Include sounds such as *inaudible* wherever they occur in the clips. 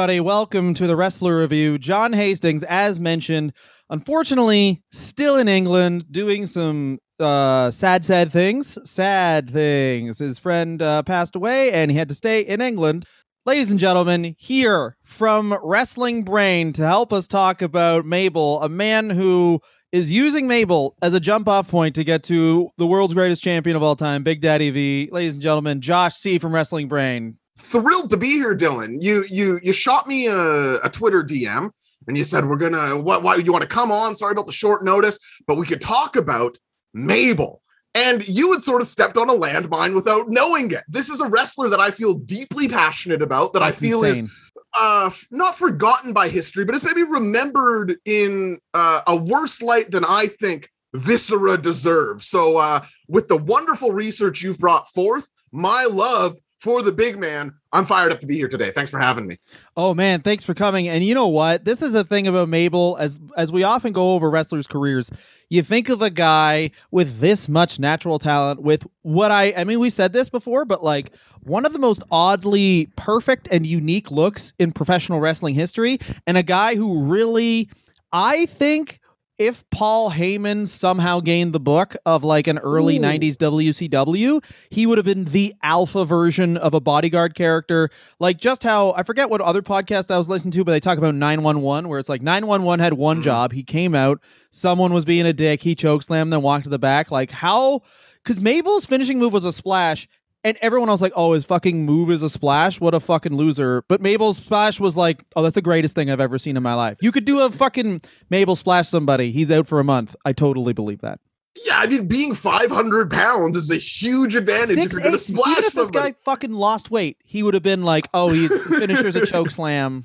everybody. Welcome to the Wrestler Review. John Hastings, as mentioned, unfortunately, still in England doing some uh, sad, sad things. Sad things. His friend uh, passed away and he had to stay in England. Ladies and gentlemen, here from Wrestling Brain to help us talk about Mabel, a man who is using Mabel as a jump off point to get to the world's greatest champion of all time, Big Daddy V. Ladies and gentlemen, Josh C from Wrestling Brain. Thrilled to be here, Dylan. You you you shot me a, a Twitter DM and you said we're gonna what why you want to come on? Sorry about the short notice, but we could talk about Mabel. And you had sort of stepped on a landmine without knowing it. This is a wrestler that I feel deeply passionate about, that That's I feel insane. is uh not forgotten by history, but is maybe remembered in uh, a worse light than I think Viscera deserves. So uh with the wonderful research you've brought forth, my love for the big man, I'm fired up to be here today. Thanks for having me. Oh man, thanks for coming. And you know what? This is a thing about Mabel as as we often go over wrestlers' careers. You think of a guy with this much natural talent with what I I mean we said this before, but like one of the most oddly perfect and unique looks in professional wrestling history and a guy who really I think if Paul Heyman somehow gained the book of like an early Ooh. 90s WCW, he would have been the alpha version of a bodyguard character. Like just how I forget what other podcast I was listening to, but they talk about 911, where it's like 911 had one Mhm. job. He came out, someone was being a dick, he chokeslammed, then walked to the back. Like how because Mabel's finishing move was a splash. And everyone else like, oh, his fucking move is a splash. What a fucking loser. But Mabel's splash was like, oh, that's the greatest thing I've ever seen in my life. You could do a fucking Mabel splash somebody. He's out for a month. I totally believe that. Yeah, I mean, being 500 pounds is a huge advantage if you're going to splash even if this guy fucking lost weight, he would have been like, oh, he *laughs* finishes a choke slam.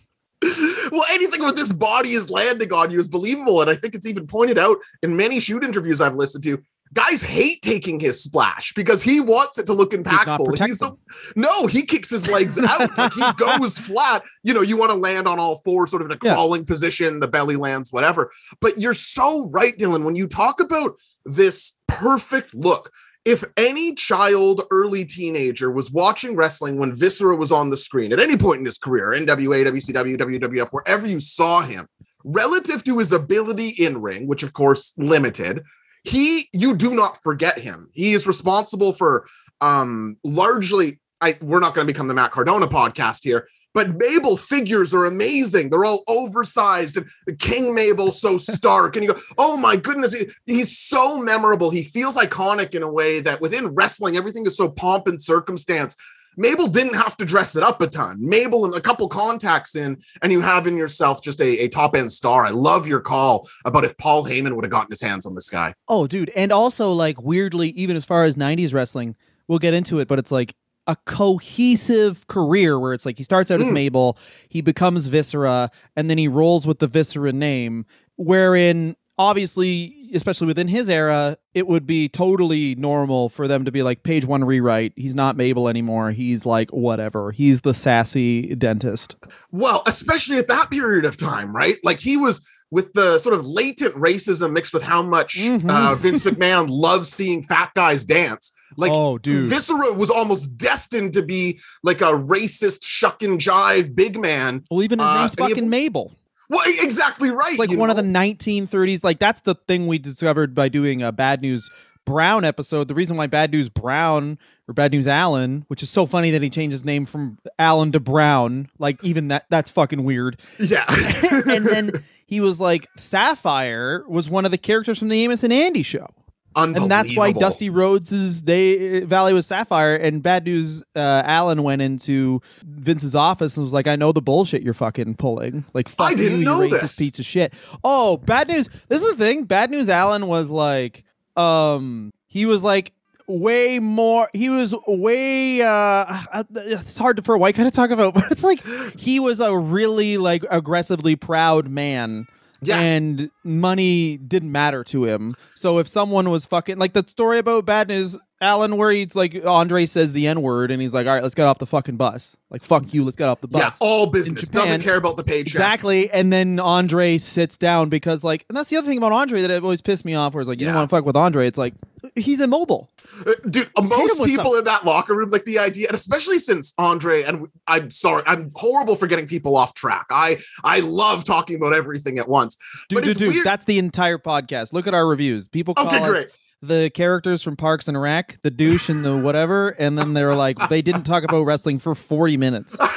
well, anything where this body is landing on you is believable. And I think it's even pointed out in many shoot interviews I've listened to. Guys hate taking his splash because he wants it to look impactful. He's a, no, he kicks his legs out. like he *laughs* goes flat. You know, you want to land on all fours, sort of in a Yeah. crawling position, the belly lands, whatever. But you're so right, Dylan, when you talk about this perfect look. If any child, early teenager was watching wrestling when Viscera was on the screen at any point in his career, NWA, WCW, WWF, wherever you saw him, relative to his ability in ring, which of course limited, he you do not forget him. He is responsible for um largely I we're not going to become the Matt Cardona podcast here, but Mabel figures are amazing. They're all oversized and King Mabel so stark. And you go, *laughs* oh my goodness, he- he's so memorable. He feels iconic in a way that within wrestling, everything is so pomp and circumstance. Mabel didn't have to dress it up a ton. Mabel and a couple contacts in, and you have in yourself just a, a top end star. I love your call about if Paul Heyman would have gotten his hands on this guy. Oh, dude. And also, like, weirdly, even as far as 90s wrestling, we'll get into it, but it's like a cohesive career where it's like he starts out as Mm. Mabel, he becomes Viscera, and then he rolls with the Viscera name, wherein obviously, especially within his era, it would be totally normal for them to be like page one rewrite. He's not Mabel anymore. He's like whatever. He's the sassy dentist. Well, especially at that period of time, right? Like he was with the sort of latent racism mixed with how much Mhm. uh, Vince McMahon *laughs* loves seeing fat guys dance. Like oh, dude. Viscera was almost destined to be like a racist shuck and jive big man. well, even his uh, name's and you have- fucking Mabel. Well, exactly right. It's like one of the 1930s. Like that's the thing we discovered by doing a Bad News Brown episode. The reason why Bad News Brown or Bad News Allen, which is so funny that he changed his name from Allen to Brown. Like even that that's fucking weird. Yeah. *laughs* and then he was like Sapphire was one of the characters from the Amos and Andy show. And that's why Dusty Rhodes's day Valley was Sapphire and Bad News uh, Allen went into Vince's office and was like, "I know the bullshit you're fucking pulling. Like, fuck I didn't you, know you racist this. piece of shit." Oh, Bad News. This is the thing. Bad News Allen was like, um, he was like way more. He was way. uh It's hard to for a white guy to talk about, *laughs* but it's like he was a really like aggressively proud man Yes. and money didn't matter to him. So if someone was fucking like the story about Bad News Allen, where he's like Andre says the N word, and he's like, "All right, let's get off the fucking bus. Like, fuck you, let's get off the bus." Yeah, all business. Japan- Doesn't care about the paycheck. Exactly, and then Andre sits down because, like, and that's the other thing about Andre that always pissed me off. Where it's like, you don't Yeah. want to fuck with Andre. It's like he's immobile. Uh, Dude, uh, most people in that locker room, like the idea, and especially since Andre, and I'm sorry, I'm horrible for getting people off track. I I love talking about everything at once. Dude, But dude, it's dude, that's the entire podcast. Look at our reviews. People call Okay, us great. The characters from Parks and Rec, the douche and the whatever, and then they were like, they didn't talk about wrestling for forty minutes. *laughs*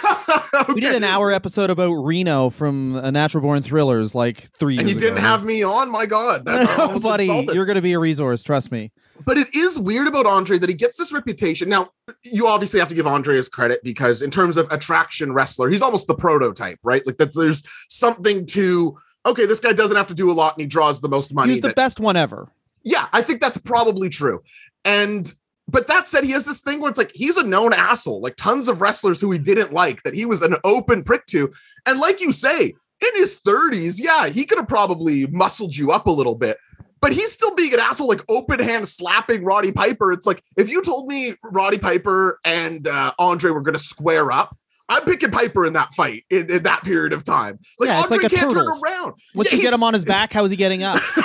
We did an hour episode about Reno from uh, Natural Born Thrillers like three years and you ago. didn't have me on. My God, that's *laughs* buddy. insulted. You're gonna be a resource. Trust me. But it is weird about Andre that he gets this reputation. Now, you obviously have to give Andre his credit because, in terms of attraction wrestler, he's almost the prototype, right? Like that. There's something to okay. This guy doesn't have to do a lot, and he draws the most money. He's the that- best one ever. Yeah, I think that's probably true. And but that said, he has this thing where it's like he's a known asshole. Like tons of wrestlers who he didn't like that he was an open prick to. And like you say, in his 30s, yeah, he could have probably muscled you up a little bit. But he's still being an asshole, like open hand slapping Roddy Piper. It's like if you told me Roddy Piper and uh, Andre were going to square up, I'm picking Piper in that fight in, in that period of time. Like Yeah, it's Andre like a can't turn turtle. around. Once Yeah, you get him on his back, how is he getting up? *laughs*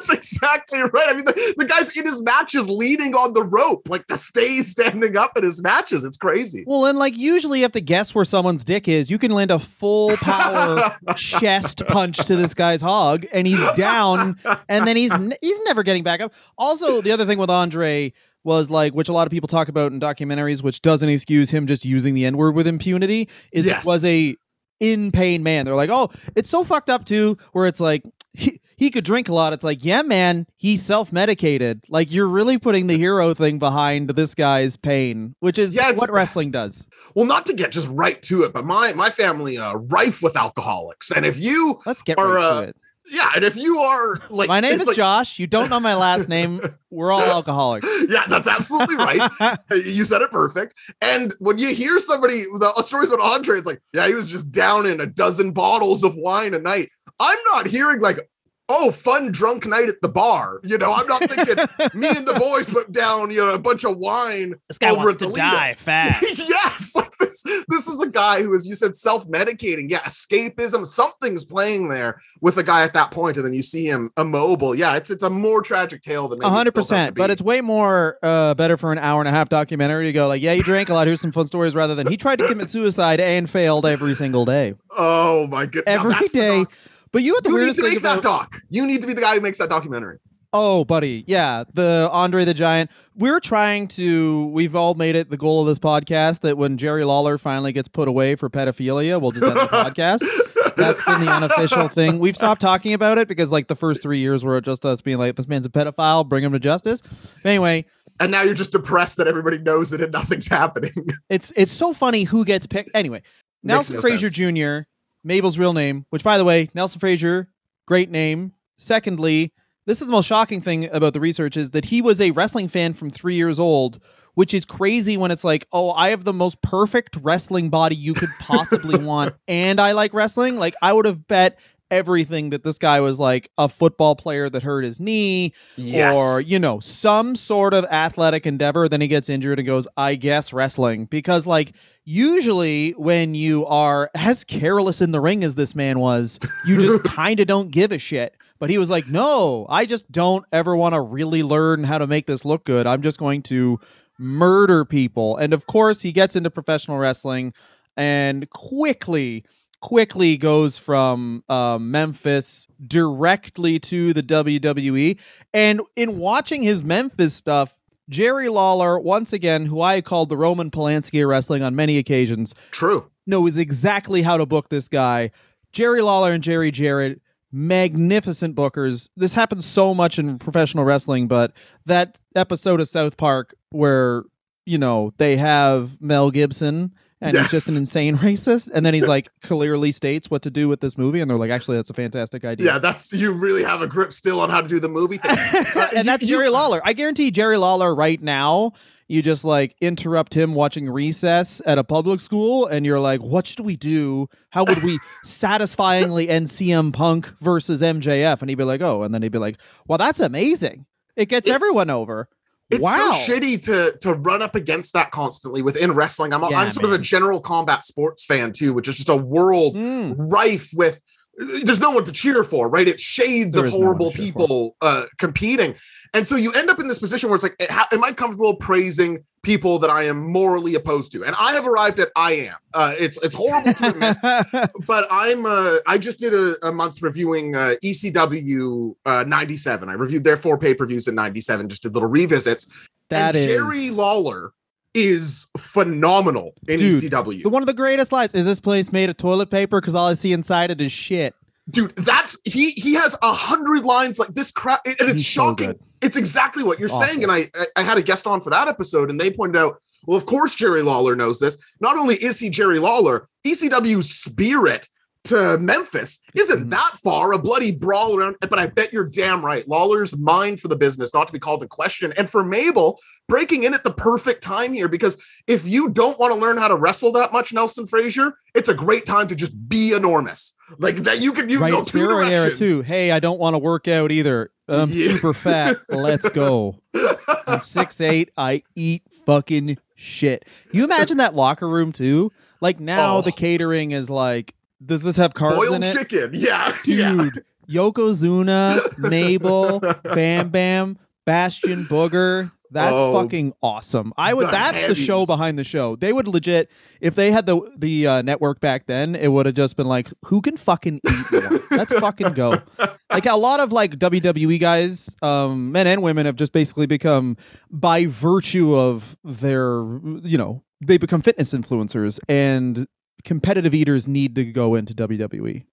That's exactly right. I mean, the, the guy's in his matches leaning on the rope, like to stay standing up in his matches. It's crazy. Well, and like usually you have to guess where someone's dick is. You can land a full power *laughs* chest punch to this guy's hog, and he's down, and then he's he's never getting back up. Also, the other thing with Andre was like, which a lot of people talk about in documentaries, which doesn't excuse him just using the N word with impunity, is Yes. it was a in pain man. They're like, oh, it's so fucked up too, where it's like. He, he could drink a lot. It's like, yeah, man, he self medicated. Like, you're really putting the hero thing behind this guy's pain, which is Yeah, what wrestling does. Well, not to get just right to it, but my my family uh, rife with alcoholics, and if you, Let's get Or, right uh, to it. yeah, and if you are like, My name is like- Josh. You don't know my last *laughs* name. We're all alcoholics. *laughs* Yeah, that's absolutely right. *laughs* you said it perfect. And when you hear somebody the uh, stories about Andre, it's like, yeah, he was just down in a dozen bottles of wine a night. I'm not hearing like, oh, fun drunk night at the bar. You know, I'm not thinking *laughs* me and the boys put down, you know, a bunch of wine this guy over wants at to Toledo. die *laughs* fast. yes, like this. This is a guy who, as you said, self-medicating. Yeah, escapism. Something's playing there with a guy at that point, and then you see him immobile. Yeah, it's it's a more tragic tale than maybe hundred feels out to percent. But it's way more uh, better for an hour and a half documentary to go like, yeah, you drank a lot. Here's some fun stories, rather than he tried to commit suicide and failed every single day, oh my goodness, every day. But you had the You need to make that about doc. You need to be the guy who makes that documentary. Oh, buddy. Yeah. The Andre the Giant. We're trying to, we've all made it the goal of this podcast that when Jerry Lawler finally gets put away for pedophilia, we'll just end the *laughs* podcast. That's been the unofficial thing. We've stopped talking about it because, like, the first three years were just us being like, this man's a pedophile, bring him to justice. But anyway, And now you're just depressed that everybody knows it and nothing's happening. it's it's so funny who gets picked. Anyway, Nelson no Frazier sense. Jr., Mabel's real name, which, by the way, Nelson Frazier, great name. Secondly, this is the most shocking thing about the research is that he was a wrestling fan from three years old, which is crazy when it's like, oh, I have the most perfect wrestling body you could possibly *laughs* want, and I like wrestling. Like, I would have bet everything that this guy was like a football player that hurt his knee or you know some sort of athletic endeavor then he gets injured and goes i guess wrestling. Because like usually when you are *laughs* as careless in the ring as this man was you just *laughs* kind of don't give a shit. But he was like no i just don't ever want to really learn how to make this look good. I'm just going to murder people. And of course he gets into professional wrestling and quickly quickly goes from um, Memphis directly to the WWE. And in watching his Memphis stuff, Jerry Lawler, once again, who I called the Roman Polanski of wrestling on many occasions, True. knows exactly how to book this guy. Jerry Lawler and Jerry Jarrett, magnificent bookers. This happens so much in professional wrestling, but that episode of South Park where, you know, they have Mel Gibson and he's just an insane *laughs* racist. And then he's like clearly states what to do with this movie. And they're like, actually, that's a fantastic idea. Yeah, that's you really have a grip still on how to do the movie thing. *laughs* Uh, and that's you- Jerry Lawler. I guarantee Jerry Lawler right now. You just like interrupt him watching recess at a public school, and you're like, "What should we do? How would we *laughs* satisfyingly end CM Punk versus MJF?" And he'd be like, "Oh," and then he'd be like, "Well, that's amazing. It gets It's- everyone over." It's Wow. so shitty to to run up against that constantly within wrestling. I'm, a- Yeah, I'm sort of a general combat sports fan too, which is just a world Mm. rife with there's no one to cheer for, right? It's shades There of is no horrible people uh, competing. And so you end up in this position where it's like, am I comfortable praising people that I am morally opposed to? And I have arrived at I am. Uh, it's it's horrible to admit, *laughs* but I'm uh, I just did a, a month reviewing uh, ECW uh, 97. I reviewed their four pay per views in 97, just did little revisits. That and is Jerry Lawler is phenomenal in Dude, ECW. the one of the greatest lines. Is this place made of toilet paper? Because all I see inside it is shit. dude that's he he has a hundred lines like this crap and it's He's shocking good. it's exactly what you're It's saying and I, I i had a guest on for that episode and they pointed out well of course jerry lawler knows this not only is he jerry lawler ecw spirit to memphis isn't Mhm. that far a bloody brawl around but i bet you're damn right lawler's mind for the business not to be called in question and for mabel breaking in at the perfect time here because if you don't want to learn how to wrestle that much nelson frazier it's a great time to just be enormous like that you can you right go two steroid era too. Hey, I don't want to work out either. I'm Yeah. super fat. Let's go. I'm *laughs* six eight. I eat fucking shit. You imagine that locker room too? Like now Oh. the catering is like, does this have carbs in boiled it? chicken *laughs* yeah yeah Dude, Yokozuna, Mabel, *laughs* Bam Bam, Bastion Booger. That's Oh, fucking awesome. I would. the That's the show behind the show. They would legit, if they had the the uh, network back then, it would have just been like, who can fucking eat more? Let's fucking go. *laughs* Like a lot of like WWE guys, um, men and women have just basically become by virtue of their, you know, they become fitness influencers and competitive eaters need to go into. WWE.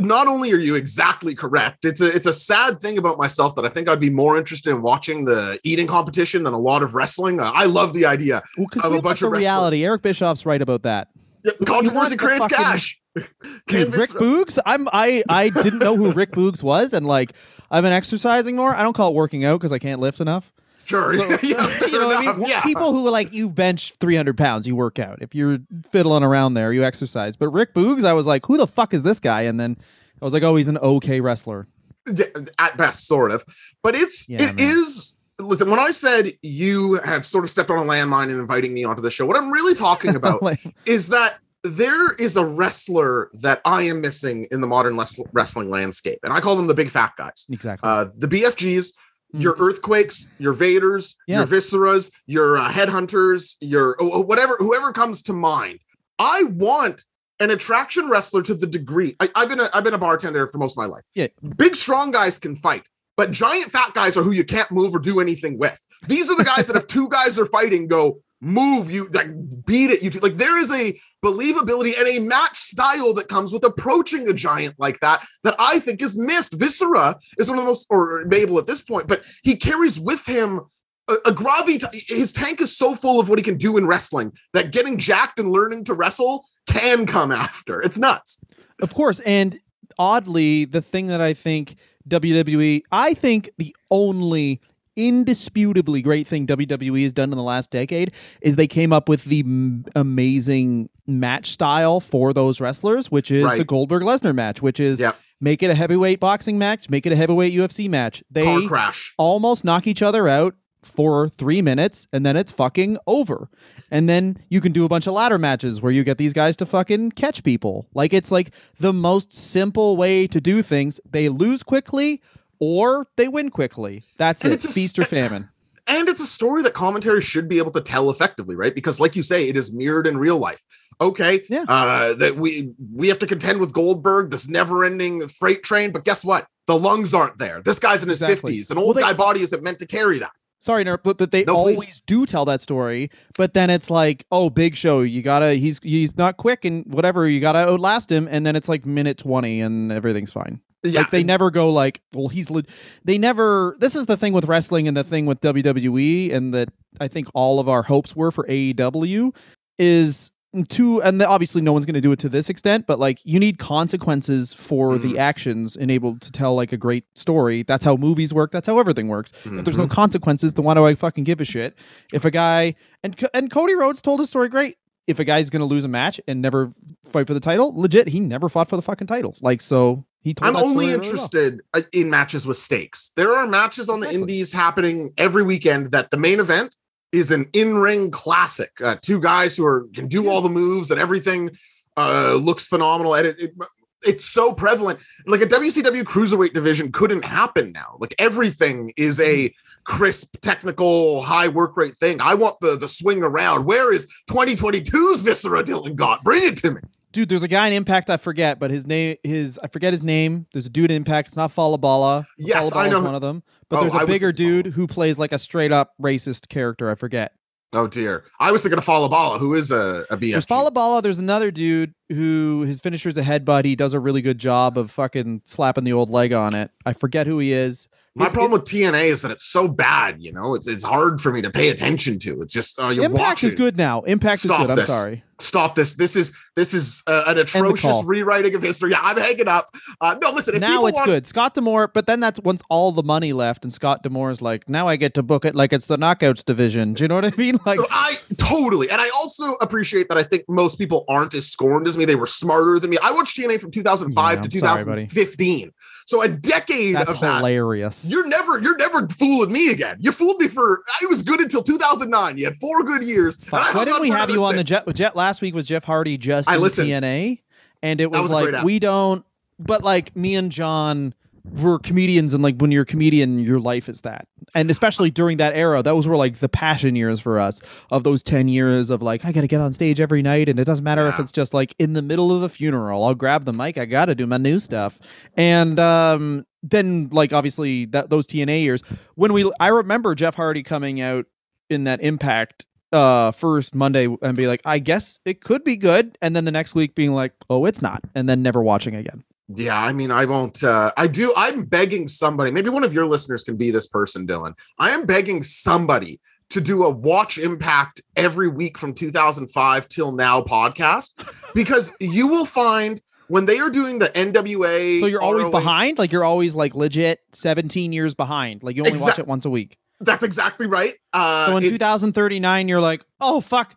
not only are you exactly correct it's a it's a sad thing about myself that i think i'd be more interested in watching the eating competition than a lot of wrestling Uh, i love the idea Well, Of a bunch of reality. Eric Bischoff's right about that. Yeah, controversy creates fucking- cash *laughs* Dude, Rick Boogs. I'm I I didn't know who Rick Boogs was, and like I've been exercising more. I don't call it working out because I can't lift enough. Sure So, yeah, *laughs* you know what I mean? yeah. People who like you bench 300 pounds, you work out. If you're fiddling around there, you exercise. But Rick Boogs, I was like, who the fuck is this guy? And then I was like, oh, he's an okay wrestler. Yeah, at best sort of but it's Yeah, it is. listen when i said you have sort of stepped on a landmine in inviting me onto the show what i'm really talking *laughs* about Like, is that there is a wrestler that i am missing in the modern wrestling landscape and i call them the big fat guys exactly. uh the bfgs your Mhm. earthquakes, your Vaders, Yes. your Visceras, your uh, headhunters, your oh, whatever, whoever comes to mind. I want an attraction wrestler to the degree. I, I've been a, I've been a bartender for most of my life. Yeah. big strong guys can fight, but giant fat guys are who you can't move or do anything with. These are the guys that if two guys are fighting, go move you like beat it you two. like there is a believability and a match style that comes with approaching a giant like that that i think is missed viscera is one of the most or mabel at this point but he carries with him a, a his tank is so full of what he can do in wrestling that getting jacked and learning to wrestle can come after it's nuts Of course, and oddly, the thing that I think WWE, I think the only indisputably great thing WWE has done in the last decade is they came up with the m- amazing match style for those wrestlers, which is the Goldberg Lesnar match, which is Yep. make it a heavyweight boxing match, make it a heavyweight UFC match. They crash almost knock each other out for three minutes and then it's fucking over. And then you can do a bunch of ladder matches where you get these guys to fucking catch people. Like it's like the most simple way to do things. They lose quickly or they win quickly. That's And it. it's a Feast or famine. and it's a story that commentary should be able to tell effectively right because like you say it is mirrored in real life okay Yeah. uh that we we have to contend with goldberg this never-ending freight train but guess what the lungs aren't there this guy's in his Exactly. 50s an old Well, they- guy body isn't meant to carry that Sorry, Nerp, but that they No, please. always do tell that story. But then it's like, oh, Big Show, you gotta he's he's not quick and whatever, you gotta outlast him. And then it's like minute twenty and everything's fine. yeah Like they never go like, well, he's. Le-. They never. This is the thing with wrestling and the thing with WWE, and that I think all of our hopes were for AEW is to, and obviously no one's going to do it to this extent, but like you need consequences for Mm. the actions enabled to tell like a great story. That's how movies work. That's how everything works. If there's no Mm-hmm. consequences, then why do I fucking give a shit? If a guy and and Cody Rhodes told his story great. If a guy's going to lose a match and never fight for the title, legit, he never fought for the fucking title. Like so, He told I'm only really well. interested uh, in matches with stakes. There are matches on the indies happening every weekend that the main event is an in-ring classic. Uh, two guys who are can do all the moves and everything uh, looks phenomenal. And it, it, it's so prevalent. Like a WCW cruiserweight division couldn't happen now. Like everything is a crisp, technical, high work rate thing. I want the the swing around. Where is 2022's Viscera Dylan Gott? Bring it to me. Dude, there's a guy in Impact I forget, but his name his I forget his name. There's a dude in Impact. It's not Fallah Bahh. Yes, I Fallah Bahh's know. one of them. But Oh, there's I a was bigger dude who plays like a straight up racist character. I forget. Oh dear. I was thinking of Fallah Bahh, who is a, a BFG. There's Fallah Bahh. There's another dude who his finisher's a headbutt. He does a really good job of fucking slapping the old leg on it. I forget who he is. My problem with TNA is that it's so bad, you know. It's it's hard for me to pay attention to. It's just uh, you're Impact watching. is good now. Impact Stop is good. I'm this. sorry. Stop this. This is this is uh, an atrocious rewriting of history. Yeah, I'm hanging up. Uh, no, listen. If now it's want, good. Scott D'Amore, but then that's once all the money left, and Scott D'Amore is like, now I get to book it like it's the knockouts division. Do you know what I mean? *laughs* Like, I totally, and I also appreciate that. I think most people aren't as scorned as me. They were smarter than me. I watched TNA from 2005 Yeah, to I'm sorry, buddy. 2015, so a decade that's of that. hilarious. You're never, you're never fooling me again. You fooled me for. I was good until 2009. You had four good years. and I Fuck, Why didn't we have you another on the six. jet? Jet last week was Jeff Hardy just I in listened. TNA, and it was, was like we don't. But like me and John were comedians, and like when you're a comedian, your life is that. And especially during that era, those were like the passion years for us. Of those ten years of like, I got to get on stage every night, and it doesn't matter if it's just like in the middle of a funeral. I'll grab the mic. I got to do my new stuff, and um. Then, like obviously, that those TNA years when we, I remember Jeff Hardy coming out in that Impact uh first Monday and be like, I guess it could be good, and then the next week being like, oh, it's not, and then never watching again. Yeah, I mean, I won't. Uh, I do. I'm begging somebody. Maybe one of your listeners can be this person, Dylan. I am begging somebody to do a watch impact every week from 2005 till now podcast *laughs* because you will find when they are doing the NWA. So you're always ROH behind, like you're always like legit 17 years behind. Like you only watch it once a week. That's exactly right. Uh, So in 2039, you're like, oh fuck,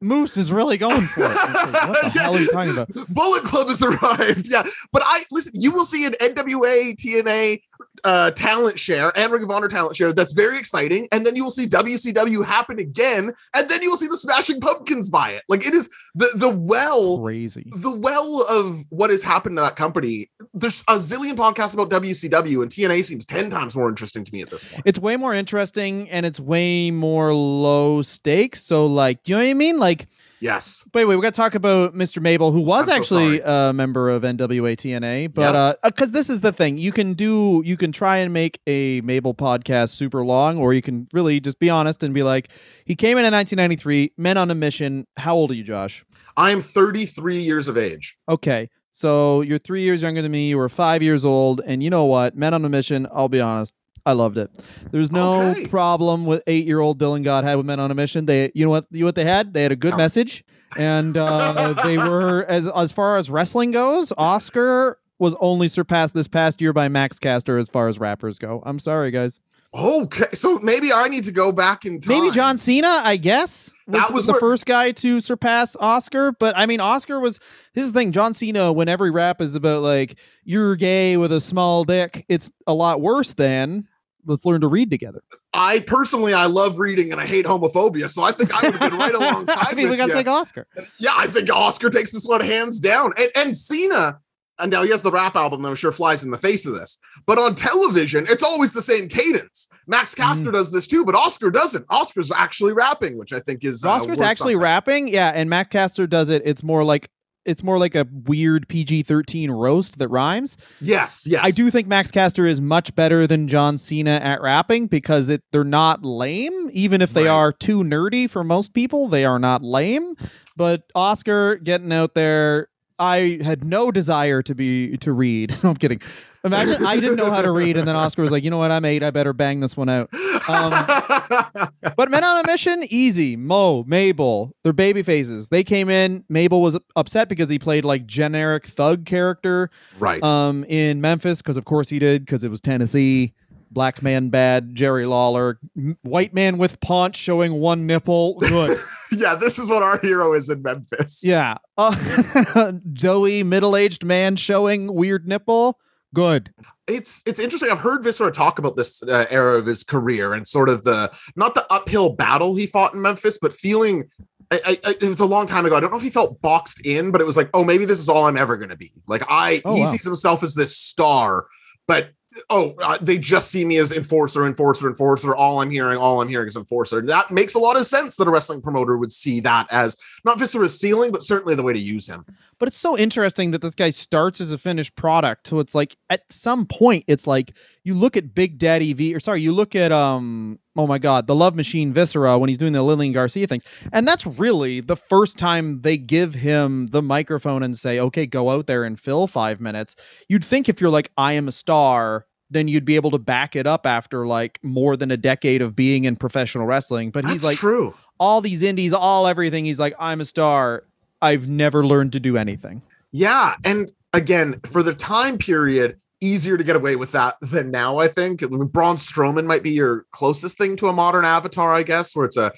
Moose is really going for it. Like, what the *laughs* hell are you talking about? Bullet Club has arrived. *laughs* Yeah, but I listen. You will see an NWA TNA uh, talent share and Ring of Honor talent share that's very exciting, and then you will see WCW happen again, and then you will see the Smashing Pumpkins buy it. Like it is the the well. Crazy. The well of what has happened to that company. There's a zillion podcasts about WCW, and TNA seems ten times more interesting to me at this point. It's way more interesting and it's way more low stakes. So like, you know what I mean? Like, Yes, wait, wait, we got to talk about Mr. Mabel, who was I'm so actually a member of NWA TNA, but Yes. uh, because this is the thing, you can do, you can try and make a Mabel podcast super long, or you can really just be honest and be like, he came in in 1993, men on a mission. How old are you, Josh? I am 33 years of age. Okay. So you're three years younger than me. You were five years old, and you know what? Men on a Mission. I'll be honest. I loved it. There's no Okay. problem with eight-year-old Dylan Gott had with Men on a Mission. They, you know what? You know what they had? They had a good message, and uh, *laughs* they were as as far as wrestling goes. Oscar was only surpassed this past year by Max Caster as far as rappers go. I'm sorry, guys. Okay, so maybe I need to go back in time. Maybe John Cena, I guess, was, That was the where- first guy to surpass Oscar. But I mean, Oscar was his thing. John Cena, when every rap is about like you're gay with a small dick, it's a lot worse than let's learn to read together. I personally, I love reading and I hate homophobia, so I think I would have been right *laughs* alongside I we got to take Oscar. Yeah, I think Oscar takes this one hands down. And, and Cena, and now he has the rap album that I'm sure flies in the face of this. But on television, it's always the same cadence. Max Mm-hmm. Does this too, but Oscar doesn't. Oscar's actually rapping, which I think is uh, Oscar's actually something. rapping, yeah, and Max Caster does it. It's more like it's more like a weird PG-13 roast that rhymes. Yes, yes. I do think Max Caster is much better than John Cena at rapping because it they're not lame. Even if they Right. are too nerdy for most people, they are not lame. But Oscar getting out there, I had no desire to be to read. *laughs* no, I'm kidding. Imagine I didn't know how to read, and then Oscar was like, "You know what? I'm eight. I better bang this one out." Um, *laughs* But Men on a Mission, easy. Mo, Mabel, they're baby faces. They came in. Mabel was upset because he played like generic thug character right. um in Memphis because of course he did because it was Tennessee. Black man bad, Jerry Lawler, white man with paunch showing one nipple. Good. *laughs* yeah, this is what our hero is in Memphis. yeah. Uh, *laughs* Joey, middle aged man showing weird nipple. Good. it's it's interesting. I've heard Viscera talk about this uh, era of his career and sort of the not the uphill battle he fought in Memphis, but feeling. I, I, it was a long time ago. I don't know if he felt boxed in, but it was like, oh, maybe this is all I'm ever going to be. Like I, Oh, he wow. sees himself as this star, but oh, uh, they just see me as enforcer, enforcer, enforcer. All I'm hearing, all I'm hearing is enforcer. That makes a lot of sense that a wrestling promoter would see that as not Viscera's ceiling, but certainly the way to use him. But it's so interesting that this guy starts as a finished product. So it's like at some point, it's like you look at Big Daddy V, or sorry, you look at um, oh my God, the Love Machine Viscera when he's doing the Lillian Garcia things, and that's really the first time they give him the microphone and say, "Okay, go out there and fill five minutes." You'd think if you're like, "I am a star." Then you'd be able to back it up after like more than a decade of being in professional wrestling. But That's he's like, true. all these indies, all everything. He's like, I'm a star. I've never learned to do anything. Yeah, and again, for the time period, easier to get away with that than now. I think Braun Strowman might be your closest thing to a modern avatar, I guess, where it's a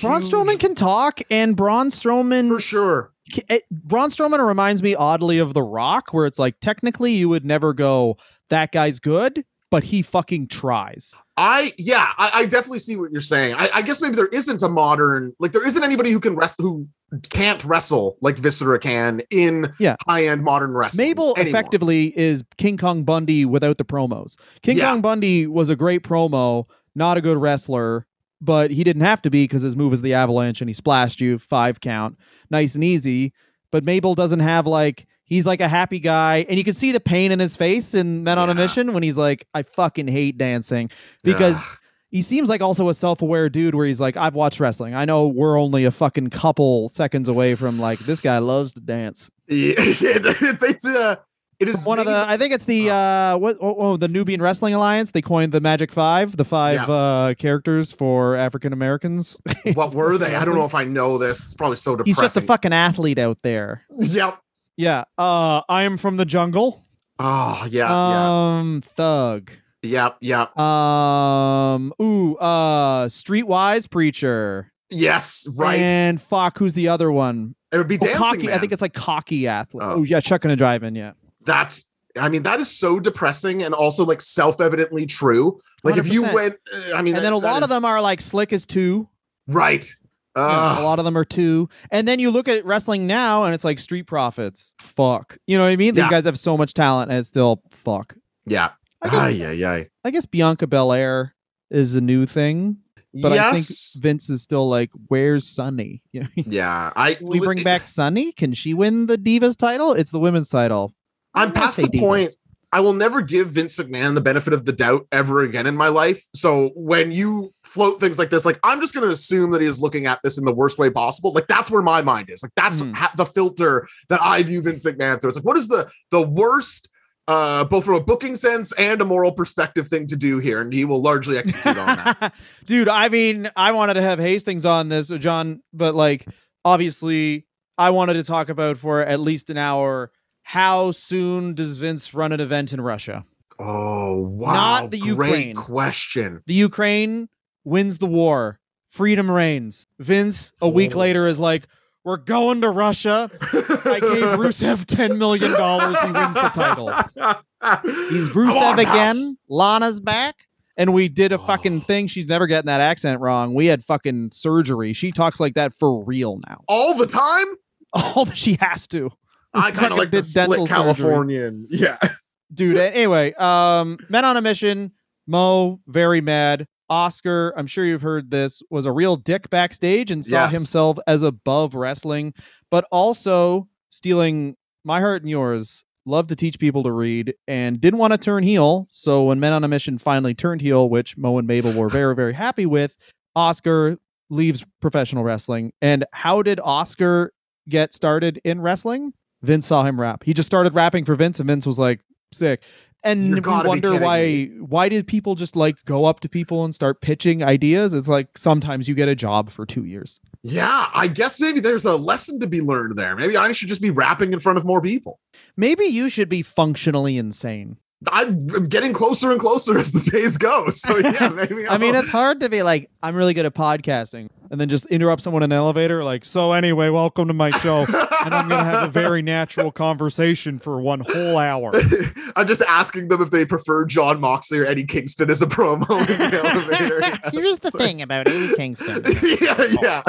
Braun huge- Strowman can talk, and Braun Strowman for sure. it, eh, Braun Strowman reminds me oddly of The Rock, where it's like technically you would never go, that guy's good, but he fucking tries. I yeah, I, I definitely see what you're saying. I, I guess maybe there isn't a modern like there isn't anybody who can wrestle who can't wrestle like Viscera can in Yeah. high end modern wrestling. Mabel anymore. effectively is King Kong Bundy without the promos. King Yeah. Kong Bundy was a great promo, not a good wrestler, but he didn't have to be because his move is the avalanche and he splashed you five count, nice and easy. But Mabel doesn't have like he's like a happy guy, and you can see the pain in his face in Men on a Mission when he's like, I fucking hate dancing because Ugh. he seems like also a self-aware dude where he's like i've watched wrestling i know we're only a fucking couple seconds away from like this guy loves to dance Yeah, *laughs* it's it's uh, it is one of the i think it's the uh what oh, oh, the nubian wrestling alliance they coined the magic five the five uh characters for african americans what *laughs* were they? I don't know if I know this. It's probably so depressing. he's just a fucking athlete out there *laughs* Yep. Yeah uh i am from the jungle Oh yeah, um thug Yep. yeah, yeah. um ooh uh streetwise preacher Yes, right. and fuck who's the other one it would be Oh, dancing. cocky. I think it's like cocky athlete. Oh. Oh, yeah, chucking a drive in. Yeah, that's. I mean, that is so depressing and also like self-evidently true. Like if you went, uh, I mean, and then a that- that lot of them are like slick as two. right. Uh, a lot of them are two. And then you look at wrestling now, and it's like Street Profits. Fuck. You know what I mean? These Yeah. guys have so much talent, and it's still fuck. yeah. I guess, Ay, ay, ay. I guess Bianca Belair is a new thing, but I think. Vince is still like, "Where's Sunny? *laughs* You yeah. I we bring back Sunny. Can she win the Divas title? It's the women's title. I'm I'm past the Divas. point. I will never give Vince McMahon the benefit of the doubt ever again in my life. So when you float things like this, like I'm just going to assume that he is looking at this in the worst way possible. Like that's where my mind is. Like that's Mhm. ha- the filter that I view Vince McMahon through. It's like what is the the worst, uh, both from a booking sense and a moral perspective thing to do here, and he will largely execute on that. *laughs* Dude, I mean, I wanted to have Hastings on this, John, but like, obviously, I wanted to talk about for at least an hour how soon does Vince run an event in Russia? Oh wow! Not the Great Ukraine. question. The Ukraine wins the war, freedom reigns. Vince, a week later, is like, We're going to Russia. I gave *laughs* Rusev $10 million. He wins the title. He's Rusev again. Lana's back. And we did a fucking Oh. thing. She's never getting that accent wrong. We had fucking surgery. She talks like that for real now. all the time. *laughs* All that she has to. I kind of like dental split surgery. Californian. *laughs* Yeah. Dude, anyway, um, Men on a Mission, Mo, very mad. Oscar, I'm sure you've heard this, was a real dick backstage and saw Yes. himself as above wrestling, but also stealing my heart and yours. Loved to teach people to read and didn't want to turn heel. So when Men on a Mission finally turned heel, which Mo and Mabel were *laughs* very, very happy with, Oscar leaves professional wrestling. And how did Oscar get started in wrestling? Vince saw him rap. He just started rapping for Vince, and Vince was like, sick. And we wonder why me. why did people just like go up to people and start pitching ideas? It's like sometimes you get a job for two years. Yeah. I guess maybe there's a lesson to be learned there. Maybe I should just be rapping in front of more people. Maybe you should be functionally insane. I'm getting closer and closer as the days go. *laughs* So yeah, *laughs* maybe. I mean, it's hard to be like, I'm really good at podcasting, and then just interrupt someone in an elevator, like, so anyway, welcome to my show, and I'm gonna have a very *laughs* natural conversation for one whole hour. I'm just asking them if they prefer Jon Moxley or Eddie Kingston as a promo in the elevator. Here's the thing about Eddie Kingston. yeah,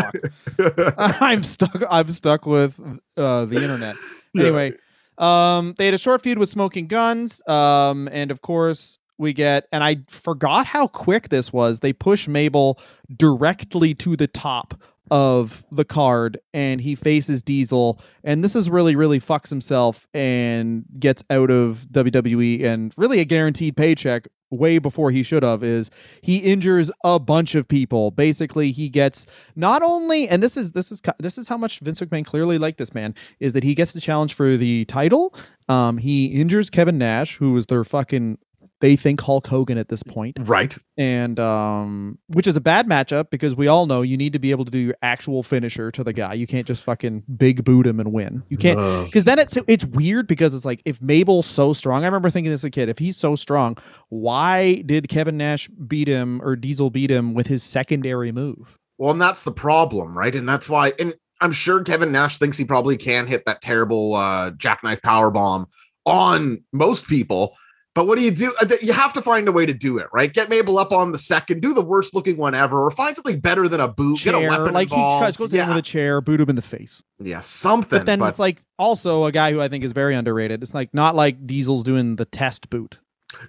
yeah. I'm stuck. I'm stuck with uh, the internet. Anyway, um, they had a short feud with Smoking Gunns, um, and of course we get. And I forgot how quick this was. They push Mabel directly to the top of the card, and he faces Diesel, and this is really, really fucks himself and gets out of WWE and really a guaranteed paycheck way before he should have is he injures a bunch of people. Basically he gets not only and this is this is this is how much Vince McMahon clearly liked this man is that he gets the challenge for the title. Um he injures Kevin Nash who was their fucking they think Hulk Hogan at this point Right. and um which is a bad matchup because we all know you need to be able to do your actual finisher to the guy you can't just fucking big boot him and win you can't because then it's it's weird because it's like if Mabel's so strong, I remember thinking this as a kid. If he's so strong, why did Kevin Nash beat him or Diesel beat him with his secondary move? Well, and that's the problem, right? And that's why, and I'm sure Kevin Nash thinks he probably can hit that terrible uh, jackknife power bomb on most people. But what do you do? Uh, You have to find a way to do it, right? Get Mabel up on the second, do the worst looking one ever, or find something better than a boot. get a weapon like he involved. tries goes in yeah, with a chair, boot him in the face. yeah, something. But then it's like also a guy who I think is very underrated. It's like not like Diesel's doing the test boot,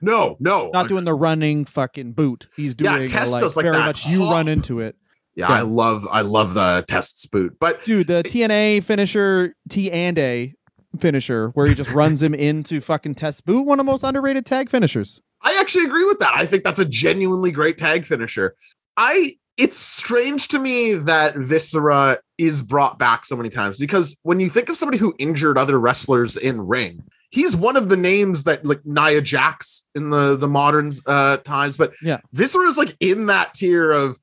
no, no, not doing the running fucking boot. He's Yeah, doing a, Test like, does, like, very that much you run into it. Yeah, Yeah. I love, I love the tests boot, but Dude, the TNA finisher, T and A finisher, where he just runs him *laughs* into fucking test boot, one of the most underrated tag finishers. I actually agree with that. I think that's a genuinely great tag finisher. I it's strange to me that Viscera is brought back so many times because when you think of somebody who injured other wrestlers in ring, he's one of the names that like Nia Jax in the the modern uh times, but Yeah. Viscera is like in that tier of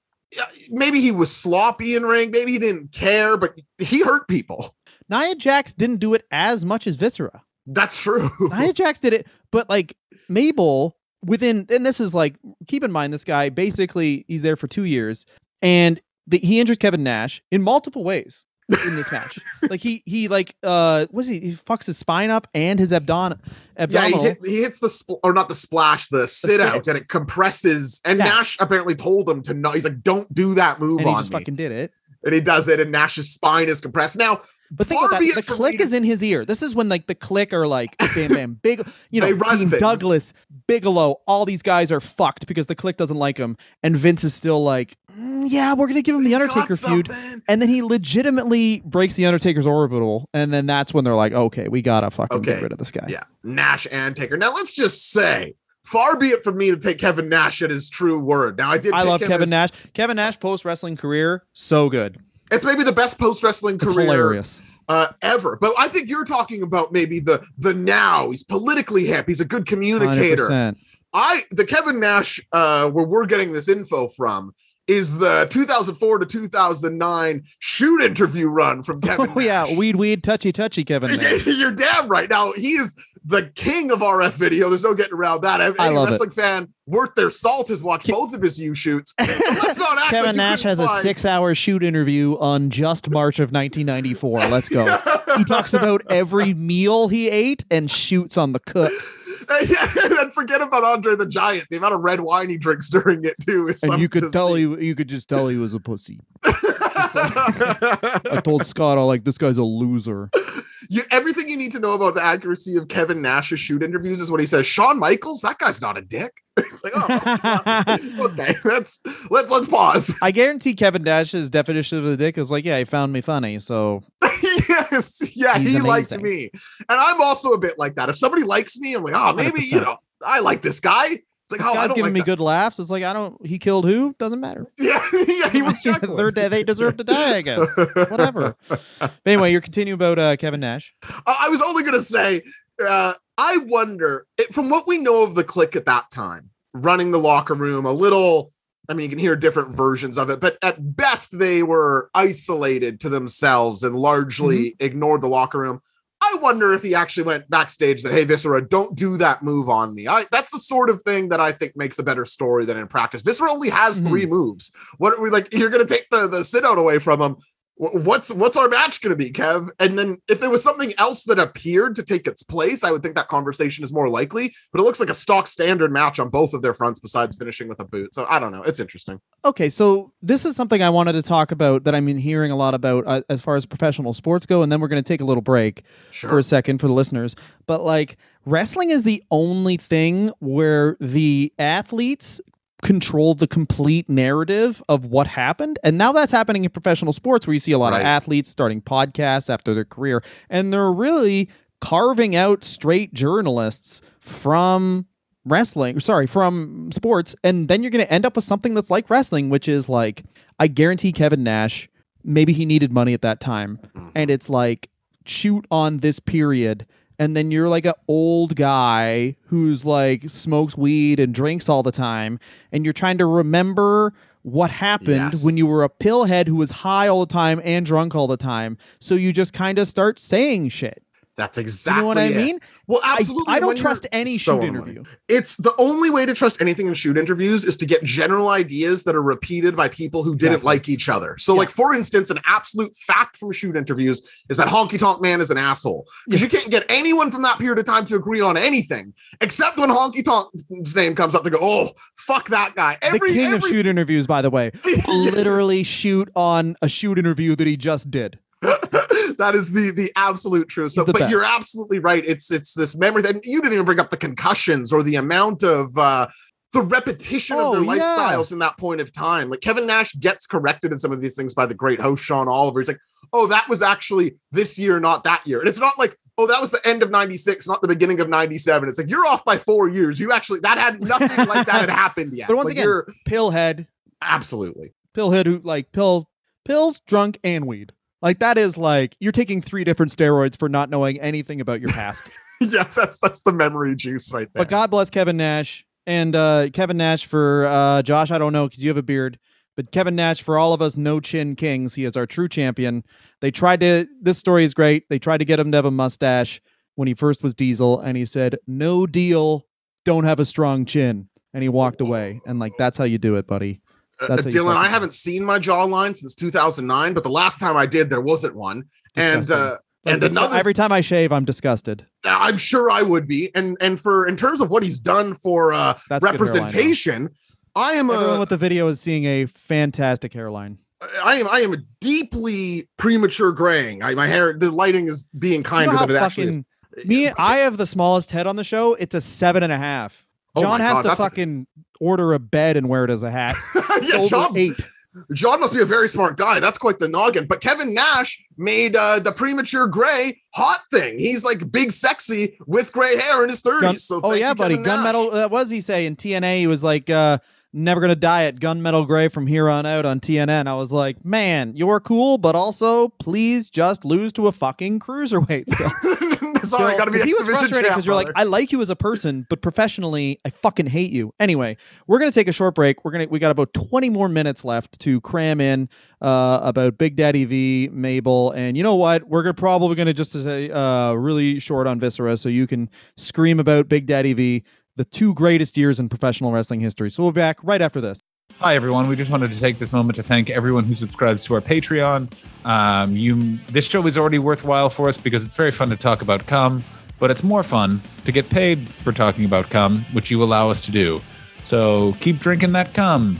maybe he was sloppy in ring, maybe he didn't care, but he hurt people. Nia Jax didn't do it as much as Viscera. That's true. *laughs* Nia Jax did it, but like Mabel within, and this is like, keep in mind, this guy basically he's there for two years, and the, he injures Kevin Nash in multiple ways in this match. *laughs* like he he like uh what's he he fucks his spine up and his abdon Yeah, he, hit, he hits the spl- or not the splash, the sit sit. out, and it compresses. And Yeah. Nash apparently told him to not. He's like, "Don't do that move and he on just me." fucking did it. And he does it, and Nash's spine is compressed. Now, But think about that. The Kliq to- is in his ear. This is when like the Kliq are like *laughs* bam bam big you know They run Dean things. Douglas, Bigelow, all these guys are fucked because the Kliq doesn't like him. And Vince is still like, "Mm, yeah, we're gonna give him the Undertaker feud. And then he legitimately breaks the Undertaker's orbital, and then that's when they're like, okay, we gotta fucking get rid of this guy. Yeah, Nash and Taker. Now, let's just say, far be it from me to take Kevin Nash at his true word. Now, I did. I love Kevin as- Nash. Kevin Nash post wrestling career, so good. It's maybe the best post wrestling career uh, ever. But I think you're talking about maybe the the now. He's politically hip. He's a good communicator. 100%. I the Kevin Nash uh where we're getting this info from is the 2004 to 2009 shoot interview run from *laughs* Kevin. Oh yeah, weed weed touchy touchy Kevin *laughs* Nash. You're damn right. Now he is the king of RF video. There's no getting around that. Any I love it. wrestling fan worth their salt has watched Ke- both of his U shoots. *laughs* Let's not act Kevin like Nash has a six hour shoot interview on just March of 1994. Let's go. He talks about every meal he ate and shoots on the cook. *laughs* and forget about Andre the Giant. The amount of red wine he drinks during it too is And you could tell see. he you could just tell he was a pussy. *laughs* I told Scott, I like this guy's a loser. you, everything you need to know about the accuracy of Kevin Nash's shoot interviews is when he says Shawn Michaels, that guy's not a dick. *laughs* It's like, oh, okay, let's let's let's pause. I guarantee Kevin Nash's definition of a dick is like, yeah, he found me funny. So yes, yeah, He's he liked me, and I'm also a bit like that. If somebody likes me, I'm like, oh, maybe you 100%. know, I like this guy. It's like, oh, I guy's don't giving like me that. good laughs. It's like I don't. He killed who? Doesn't matter. *laughs* Yeah, yeah, he was *laughs* Third day they deserve to die. I *laughs* guess. Whatever. But anyway, you're continuing about uh, Kevin Nash. Uh, I was only going to say, uh, I wonder, it- from what we know of the Kliq at that time, running the locker room, a little, I mean, you can hear different versions of it, but at best, they were isolated to themselves and largely ignored the locker room. I wonder if he actually went backstage that, hey, Viscera, don't do that move on me. I, that's the sort of thing that I think makes a better story than in practice. Viscera only has Mhm. three moves. What are we like? You're going to take the, the sit out away from him. Wh- What's what's our match going to be, Kev? And then if there was something else that appeared to take its place, I would think that conversation is more likely. But it looks like a stock standard match on both of their fronts, besides finishing with a boot. So I don't know. It's interesting. Okay, so this is something I wanted to talk about that I've been hearing a lot about uh, as far as professional sports go, and then we're going to take a little break Sure. for a second for the listeners. But like, wrestling is the only thing where the athletes control the complete narrative of what happened. And now that's happening in professional sports where you see a lot of athletes starting podcasts after their career, and they're really carving out straight journalists from wrestling sorry from sports and then you're going to end up with something that's like wrestling which is like i guarantee kevin nash maybe he needed money at that time. Mm-hmm. And it's like shoot on this period and then you're like an old guy who's like smokes weed and drinks all the time and you're trying to remember what happened Yes. when you were a pillhead who was high all the time and drunk all the time so you just kind of start saying shit That's you exactly know what i it. mean Well, I- absolutely. I, don't trust any so shoot interview It's the only way to trust anything in shoot interviews is to get general ideas that are repeated by people who didn't Exactly. like each other. So, Yeah. like for instance, an absolute fact from shoot interviews is that Honky Tonk Man is an asshole because you can't get anyone from that period of time to agree on anything except when Honky Tonk's name comes up. They go, "Oh, fuck that guy." Every the king of shoot interviews, by the way, *laughs* literally shoot on a shoot interview that he just did. *laughs* that is the the absolute truth. So, but best. you're absolutely right. It's it's this memory that you didn't even bring up the concussions or the amount of uh the repetition Oh, of their yeah. lifestyles in that point of time. Like Kevin Nash gets corrected in some of these things by the great host Sean Oliver. He's like, "Oh, that was actually this year, not that year." And it's not like, "Oh, that was the end of '96, not the beginning of '97." It's like you're off by four years. You actually that had nothing like that had *laughs* happened yet. But once Like, again- you're Pillhead, absolutely. pillhead who like pill, pills, drunk, and weed. Like that is like you're taking three different steroids for not knowing anything about your past. *laughs* yeah, that's that's the memory juice right there. but God bless Kevin Nash and uh, Kevin Nash for uh, Josh. I don't know because you have a beard, but Kevin Nash for all of us no chin kings. He is our true champion. They tried to. This story is great. They tried to get him to have a mustache when he first was Diesel, and he said, "No deal. Don't have a strong chin." And he walked away. And like that's how you do it, buddy. Uh, That's you Dylan, I haven't seen my jawline since 2009, but the last time I did, there wasn't one. And uh, and another, every time I shave, I'm disgusted. I'm sure I would be. And and for in terms of what he's done for uh, That's representation, I am Everyone a, with the video is seeing a fantastic hairline. I am I am a deeply premature graying. I, my hair, the lighting is being You kinder know how than it actually is. me? I have the smallest head on the show. It's a seven and a half. Oh John has God, to that's a- fucking order a bed and wear it as a hat. *laughs* yeah, John's, eight. John must be a very smart guy. That's quite the noggin. But Kevin Nash made uh, the premature gray hot thing. He's like big, sexy with gray hair in his 30s. Gun- so oh yeah, buddy. Gunmetal. Uh, what does he say in TNA? He was like, uh, "Never gonna Die at gunmetal gray from here on out" on TNN. I was like, "Man, you're cool, but also please just lose to a fucking cruiserweight." Still. *laughs* Sorry, Still, got to be he was frustrated because you're like. I like you as a person, but professionally, I fucking hate you. Anyway, we're gonna take a short break. We're gonna we got about 20 more minutes left to cram in uh, about Big Daddy V, Mabel, and you know what? We're gonna probably gonna just say uh, really short on Viscera, so you can scream about Big Daddy V, the two greatest years in professional wrestling history. So we'll be back right after this. Hi, everyone. We just wanted to take this moment to thank everyone who subscribes to our Patreon. Um, you, this show is already worthwhile for us because it's very fun to talk about cum, but it's more fun to get paid for talking about cum, which you allow us to do. So keep drinking that cum.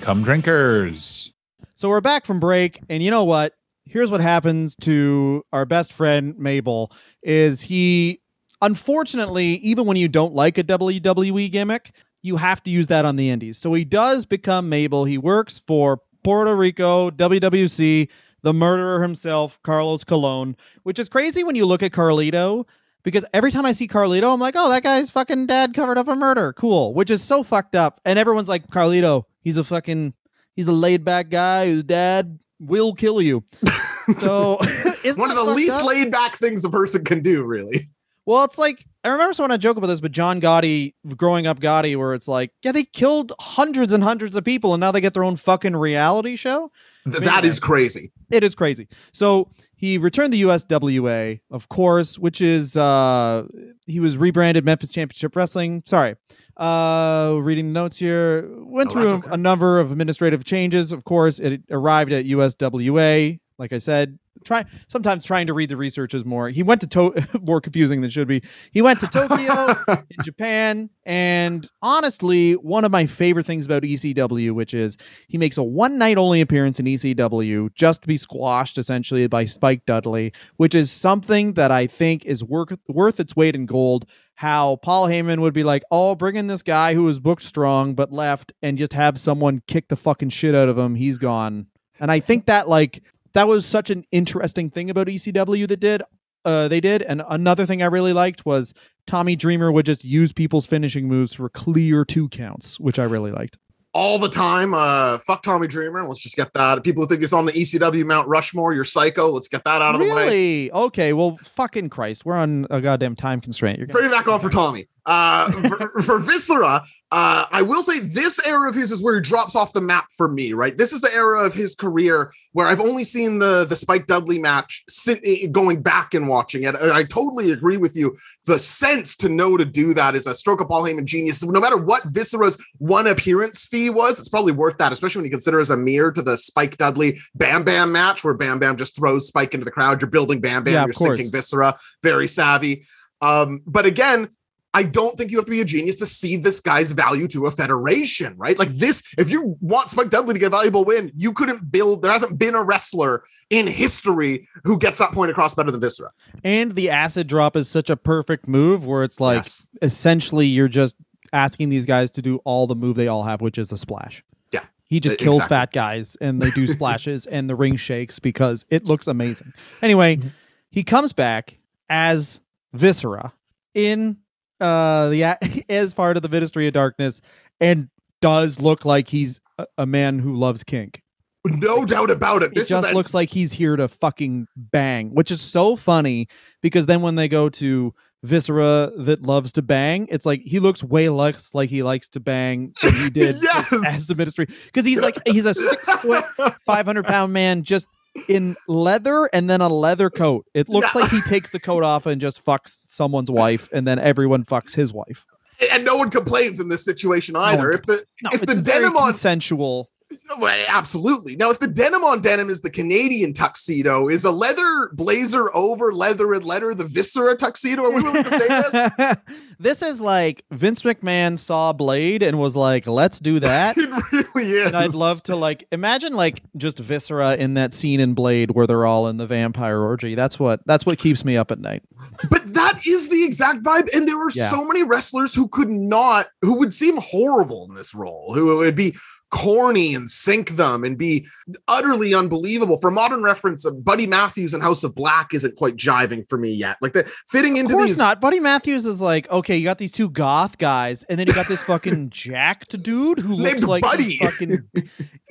Cum drinkers. So we're back from break, and you know what? Here's what happens to our best friend Mabel is he unfortunately, even when you don't like a WWE gimmick, you have to use that on the indies. So he does become Mabel. He works for Puerto Rico, WWC, the murderer himself, Carlos Colon, which is crazy when you look at Carlito because every time I see Carlito, I'm like, oh, that guy's fucking dad covered up a murder. Cool. Which is so fucked up. And everyone's like, Carlito, he's a fucking he's a laid back guy whose dad will kill you. *laughs* So *laughs* One of the least up? laid back things a person can do, really. Well, it's like I remember someone had joke about this, but John Gotti, growing up Gotti, where it's like, yeah, they killed hundreds and hundreds of people, and now they get their own fucking reality show. Th- that is crazy. It is crazy. So he returned the USWA, of course, which is uh he was rebranded Memphis Championship Wrestling. Sorry. Uh reading the notes here. Went Oh, through a, okay. a number of administrative changes. Of course, it arrived at USWA. Like I said, try sometimes trying to read the research is more. He went to, to- *laughs* more confusing than it should be. He went to *laughs* Tokyo in Japan, and honestly, one of my favorite things about ECW, which is he makes a one night only appearance in ECW just to be squashed essentially by Spike Dudley, which is something that I think is worth worth its weight in gold. How Paul Heyman would be like, "Oh, bring in this guy who was booked strong but left, and just have someone kick the fucking shit out of him. He's gone." And I think that like that was such an interesting thing about ECW that did. Uh, they did, and another thing I really liked was Tommy Dreamer would just use people's finishing moves for clear two counts, which I really liked. all the time. Uh, fuck Tommy Dreamer. Let's just get that. People who think it's on the ECW Mount Rushmore, you're psycho. Let's get that out of the way. really? Okay. Well, fucking Christ, we're on a goddamn time constraint. You're Bring it back on for Tommy. Uh, *laughs* for, for Viscera, uh, I will say this era of his is where he drops off the map for me. Right, this is the era of his career where I've only seen the the Spike Dudley match eh, going back and watching it. I totally agree with you. The sense to know to do that is a stroke of Paul Heyman genius. No matter what Viscera's one appearance fee was, it's probably worth that, especially when you consider as a mirror to the Spike Dudley Bam Bam match where Bam Bam just throws Spike into the crowd. You're building Bam Bam. Yeah, you're course. sinking Viscera. Very savvy. Um, but again, I don't think you have to be a genius to see this guy's value to a federation, right? Like this, if you want Spike Dudley to get a valuable win, you couldn't build, there hasn't been a wrestler in history who gets that point across better than Viscera. And the acid drop is such a perfect move where it's like Yes. essentially you're just asking these guys to do all the move they all have, which is a splash. Yeah. He just kills exactly. fat guys and they do splashes and the ring shakes because it looks amazing. Anyway, Mm-hmm. he comes back as Viscera in uh yeah as *laughs* part of the Ministry of Darkness and does look like he's a, a man who loves kink. No doubt about it. It just is a- looks like he's here to fucking bang, which is so funny because then when they go to Viscera that loves to bang, it's like he looks way less like he likes to bang than he *laughs* did Yes. as the ministry because he's like he's a six foot, *laughs* five hundred pound man just in leather and then a leather coat. It looks like he takes the coat off and just fucks someone's wife, and then everyone fucks his wife. and no one complains in this situation either. one if the No, if the denim on consensual. Well, absolutely. Now, if the denim on denim is the Canadian tuxedo, is a leather blazer over leather and leather the viscera tuxedo? Are we willing to say this? *laughs* this is like Vince McMahon saw Blade and was like, "Let's do that." *laughs* It really is. and I'd love to like imagine like just Viscera in that scene in Blade where they're all in the vampire orgy. That's what that's what keeps me up at night. But that is the exact vibe. And there are Yeah. so many wrestlers who could not, who would seem horrible in this role, who would be corny and sink them and be utterly unbelievable. For modern reference, uh, Buddy Matthews and House of Black isn't quite jiving for me yet. Like the fitting into Of course these. not. Buddy Matthews is like, okay, you got these two goth guys, and then you got this fucking *laughs* jacked dude who looks like Buddy. fucking. *laughs*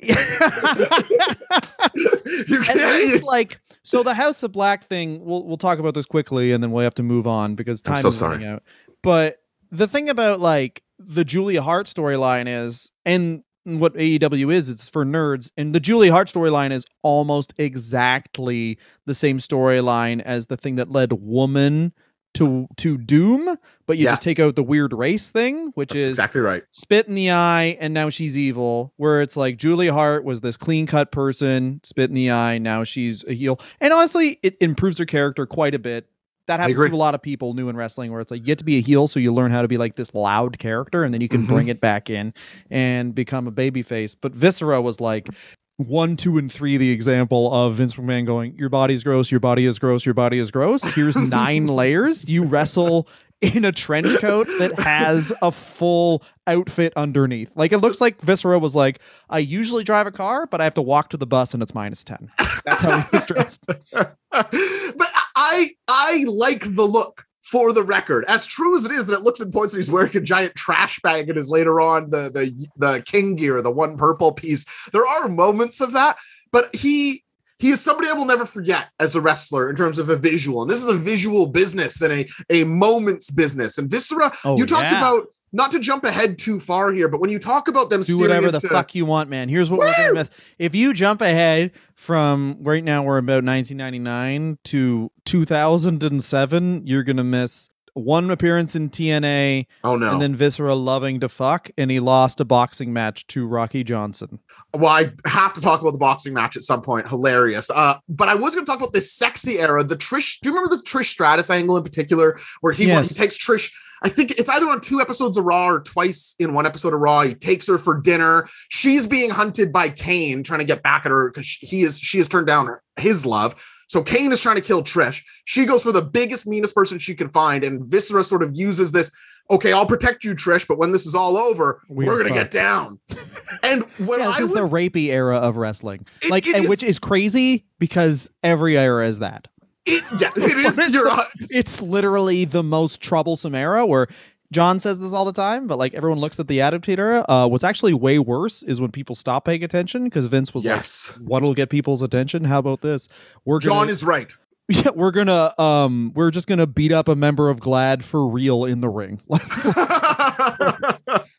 *laughs* you At can't, least like so the House of Black thing. We'll we'll talk about this quickly, and then we'll have to move on because time so is sorry. running out. But the thing about like the Julia Hart storyline is, and what AEW is, it's for nerds, and the Julia Hart storyline is almost exactly the same storyline as the thing that led Woman to to Doom, but you Yes. just take out the weird race thing, which That's is exactly right. spit in the eye and now she's evil where it's like Julia hart was this clean cut person spit in the eye now she's a heel and honestly it improves her character quite a bit that happens to a lot of people new in wrestling where it's like you get to be a heel so you learn how to be like this loud character and then you can Mhm. bring it back in and become a baby face but viscera was like one, two, and three, the example of Vince McMahon going, Your body's gross, your body is gross, your body is gross. Here's *laughs* nine layers. You wrestle in a trench coat that has a full outfit underneath. Like it looks like Viscera was like, I usually drive a car, but I have to walk to the bus and it's minus 10. That's how he was dressed. *laughs* but I I I like the look for the record. As true as it is that it looks in points that he's wearing a giant trash bag and is later on the the the king gear, the one purple piece. There are moments of that, but he he is somebody I will never forget as a wrestler in terms of a visual. And this is a visual business and a, a moments business. And Viscera, Oh, you talked yeah. about not to jump ahead too far here, but when you talk about them do whatever the fuck you want, man. Here's what we're gonna miss. If you jump ahead from right now, we're about 1999 to 2007. You're gonna miss one appearance in TNA, Oh no. and then Viscera loving to fuck, and he lost a boxing match to Rocky Johnson. well, I have to talk about the boxing match at some point. Hilarious. Uh, but I was going to talk about this sexy era. The Trish. Do you remember this Trish Stratus angle in particular, where he, Yes. he takes Trish? I think it's either on two episodes of Raw or twice in one episode of Raw. He takes her for dinner. She's being hunted by Kane, trying to get back at her because he is she has turned down her, his love. So Kane is trying to kill Trish. She goes for the biggest, meanest person she can find, and Viscera sort of uses this. Okay, I'll protect you, Trish, but when this is all over, We we're gonna get down. And when yeah, this I is was, the rapey era of wrestling, It- like, it and is- which is crazy because every era is that. It, yeah, it is. *laughs* You're it's- It's literally the most troublesome era where John says this all the time, but like everyone looks at the Attitude Era. Uh, what's actually way worse is when people stop paying attention because Vince was Yes, like, "What'll get people's attention? How about this? We're gonna, John is right. *laughs* yeah, we're gonna, um, we're just gonna beat up a member of Glad for real in the ring." *laughs* *laughs*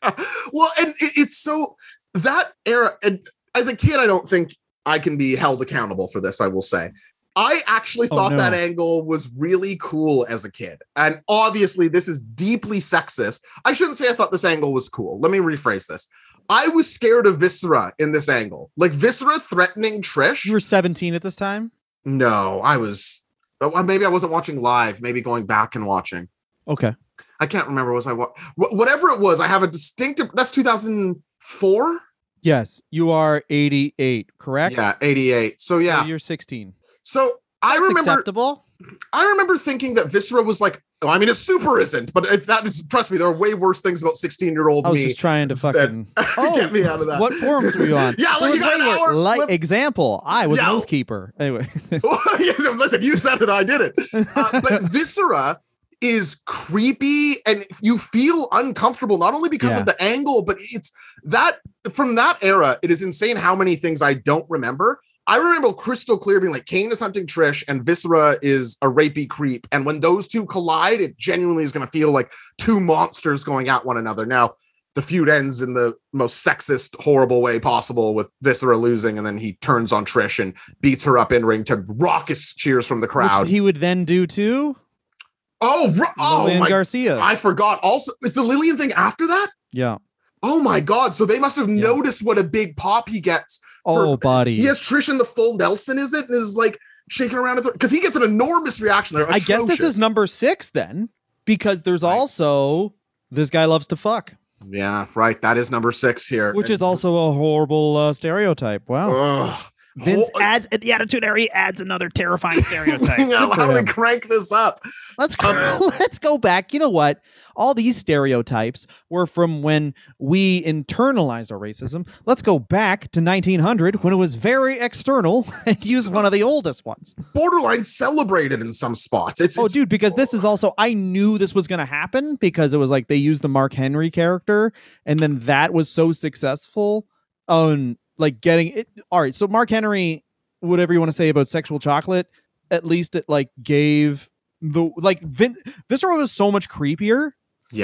Well, and it, it's so that era. And as a kid, I don't think I can be held accountable for this. I will say. I actually Oh, thought no. that angle was really cool as a kid. And obviously, this is deeply sexist. I shouldn't say I thought this angle was cool. Let me rephrase this. I was scared of Viscera in this angle. Like Viscera threatening Trish. you were 17 at this time. No, I was. oh, Maybe I wasn't watching live. Maybe going back and watching. Okay, I can't remember. Was I what? Whatever it was, I have a distinctive. That's 2004. yes, you are 88, correct? Yeah, 88. So So yeah. you're 16. So I remember. acceptable. I remember thinking that Viscera was like. Oh, I mean, it super isn't. But if that is, trust me, there are way worse things about 16 year old I was me. just trying to fucking. *laughs* Oh, Get me out of that. What forums were you on? *laughs* Yeah, like, was you got an hour. Example, I was Yeah. an keeper. Anyway, *laughs* Listen, you said it, I did it. Uh, but Viscera is creepy and you feel uncomfortable, not only because Yeah. of the angle, but it's that from that era, it is insane how many things I don't remember. I remember crystal clear being like Kane is hunting Trish and Viscera is a rapey creep. And when those two collide, it genuinely is going to feel like two monsters going at one another. Now, the feud ends in the most sexist, horrible way possible with Viscera losing, and then he turns on Trish and beats her up in ring to raucous cheers from the crowd. which he would then do too. oh, oh Lillian my! Garcia. I forgot. Also, is the Lillian thing after that? yeah. Oh my god! So they must have Yeah. noticed what a big pop he gets. for- Oh, buddy. He has Trish in the full Nelson, is it? And is like shaking around because he gets an enormous reaction there. I guess this is number six then, because there's Right. also this guy loves to fuck, Yeah, right. That is number six here. which is also a horrible uh, stereotype. Wow. Ugh. Vince Hol- adds at the attitude area he adds another terrifying stereotype. *laughs* Yeah, Good for how do we crank this up? Let's Um, *laughs* let's go back. You know what? All these stereotypes were from when we internalized our racism. Let's go back to 1900 when it was very external *laughs* and use one of the oldest ones. Borderline celebrated in some spots. It's, Oh, it's dude, because this is also I knew this was going to happen because it was like they used the Mark Henry character, and then that was so successful on like getting it. All right, so Mark Henry, whatever you want to say about sexual chocolate, at least it like gave the like Vin, Viscera was so much creepier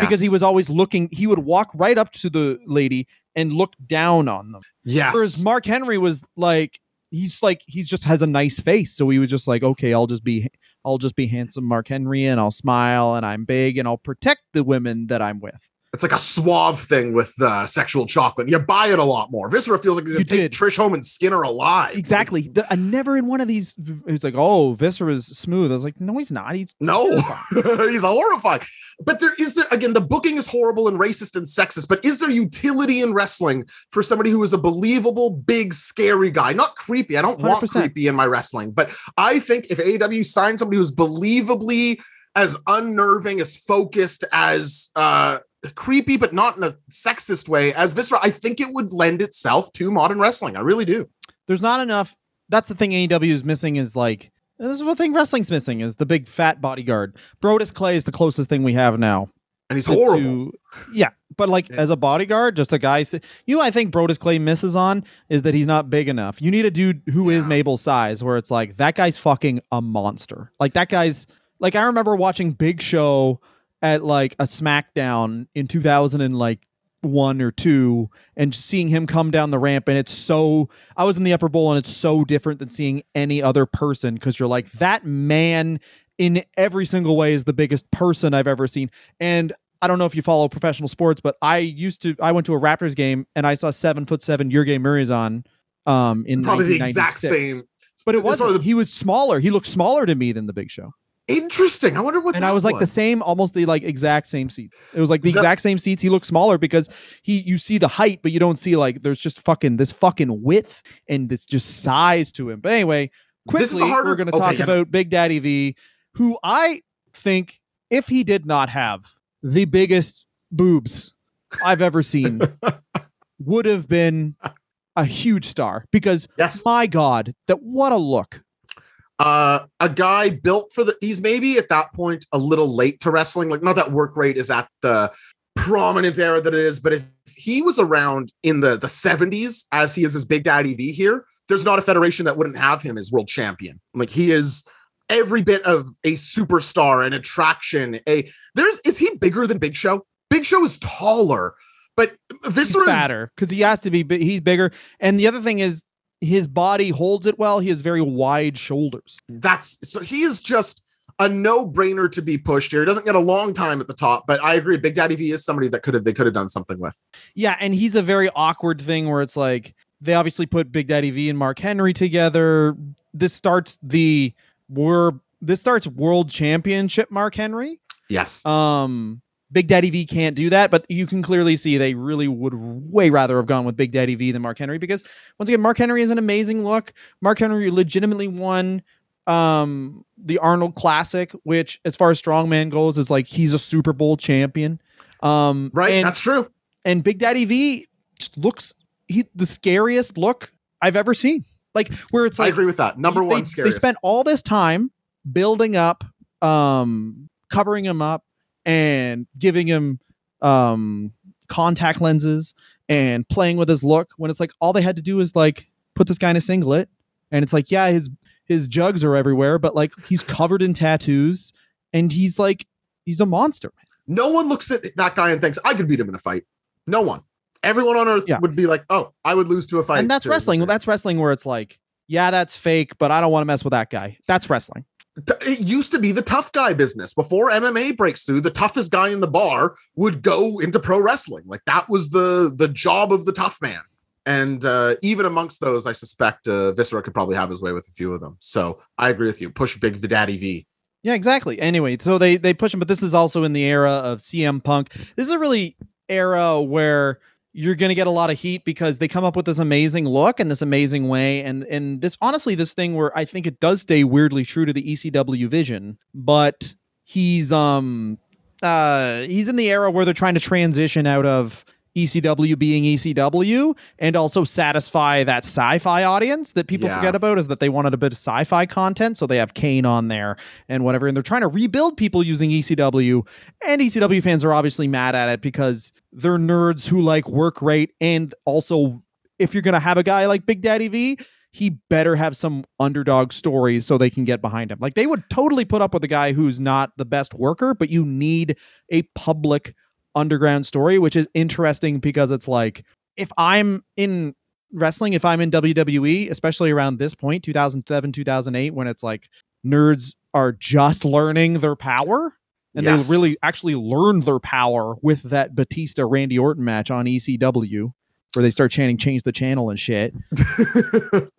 because he was always looking. He would walk right up to the lady and look down on them. yes. Whereas Mark Henry was like, he's like, he just has a nice face. So he was just like, okay, I'll just be, I'll just be handsome Mark Henry and I'll smile and I'm big and I'll protect the women that I'm with. It's like a suave thing with uh, sexual chocolate. You buy it a lot more. Viscera feels like You take did. Trish home and skin her alive. Exactly. The, I never in one of these, it was like, oh, Viscera's smooth. I was like, no, he's not. He's no, *laughs* he's horrifying. But there is there again. The booking is horrible and racist and sexist. But is there utility in wrestling for somebody who is a believable, big, scary guy? Not creepy. I don't want 100%. creepy in my wrestling. But I think if AEW signed somebody who's believably as unnerving, as focused, as uh creepy, but not in a sexist way as Viscera, I think it would lend itself to modern wrestling. I really do. there's not enough. That's the thing AEW is missing is like, this is what thing wrestling's missing is the big fat bodyguard. Brodus Clay is the closest thing we have now. and he's to- horrible. to- yeah, but like Yeah. as a bodyguard, just a guy. You, know, I think Brodus Clay misses on is that he's not big enough. You need a dude who is Yeah. Mabel's size, where it's like that guy's fucking a monster. Like that guy's like I remember watching Big Show at like a SmackDown in 2000 and like one or two and seeing him come down the ramp and it's so I was in the upper bowl and it's so different than seeing any other person because you're like that man in every single way is the biggest person I've ever seen. And I don't know if you follow professional sports but I used to I went to a Raptors game and I saw seven foot seven Gheorghe Muresan um in Probably the exact same. but it wasn't. the- he was smaller. He looked smaller to me than the big show Interesting. I wonder what. and I was like the same, almost the like exact same seat. It was like the The- exact same seats. He looked smaller because he you see the height, but you don't see like there's just fucking this fucking width and this just size to him. But anyway, quickly harder- we're going to okay, talk yeah. about Big Daddy V, who I think if he did not have the biggest boobs I've ever seen, *laughs* would have been a huge star because yes. my God, that what a look. Uh a guy built for the he's maybe at that point a little late to wrestling like not that work rate is at the prominent era that it is but if he was around in the the 70s as he is his big daddy v here there's not a federation that wouldn't have him as world champion like he is every bit of a superstar an attraction a there's is he bigger than big show big show is taller but this he's sort of fatter because he has to be. He's bigger, and the other thing is his body holds it well. He has very wide shoulders. that's so he is just a no-brainer to be pushed here. He doesn't get a long time at the top, but I agree. Big Daddy V is somebody that could have they could have done something with. Yeah, and he's a very awkward thing where it's like they obviously put Big Daddy V and Mark Henry together. This starts the we're this starts World Championship Mark Henry. Yes. Um, Big Daddy V can't do that, but you can clearly see they really would way rather have gone with Big Daddy V than Mark Henry because once again, Mark Henry is an amazing look. Mark Henry legitimately won um the Arnold Classic, which as far as strongman goes, is like he's a Super Bowl champion. Um right. and, that's true. and Big Daddy V just looks he the scariest look I've ever seen. Like where it's like I agree with that. Number one They scariest. spent all this time building up, um, covering him up, and giving him um contact lenses and playing with his look. When it's like all they had to do is like put this guy in a singlet, and it's like yeah, his his jugs are everywhere, but like he's covered in tattoos, and he's like he's a monster. no one looks at that guy and thinks I could beat him in a fight. No one. Everyone on earth Yeah. would be like, "Oh, I would lose to a fight." and that's wrestling. Well, that's wrestling where it's like yeah, that's fake, but I don't want to mess with that guy. That's wrestling. It used to be the tough guy business before MMA breaks through. The toughest guy in the bar would go into pro wrestling. Like that was the the job of the tough man. And uh, even amongst those, I suspect uh, Viscera could probably have his way with a few of them. So I agree with you. Push Big Daddy V. Yeah, exactly. Anyway, so they they push him, but this is also in the era of CM Punk. This is a really era where you're going to get a lot of heat because they come up with this amazing look and this amazing way. And and this honestly this thing where I think it does stay weirdly true to the ECW vision, but he's um uh he's in the era where they're trying to transition out of ECW being ECW and also satisfy that sci-fi audience that people Yeah. forget about is that they wanted a bit of sci-fi content so they have Kane on there and whatever and they're trying to rebuild people using ECW and ECW fans are obviously mad at it because they're nerds who like work rate and also if you're going to have a guy like Big Daddy V he better have some underdog stories so they can get behind him. Like they would totally put up with a guy who's not the best worker, but you need a public underground story, which is interesting because it's like if I'm in wrestling, if I'm in WWE, especially around this point, 2007, 2008, when it's like nerds are just learning their power and Yes. they really actually learned their power with that Batista Randy Orton match on ECW. Where they start chanting "change the channel" and shit, *laughs*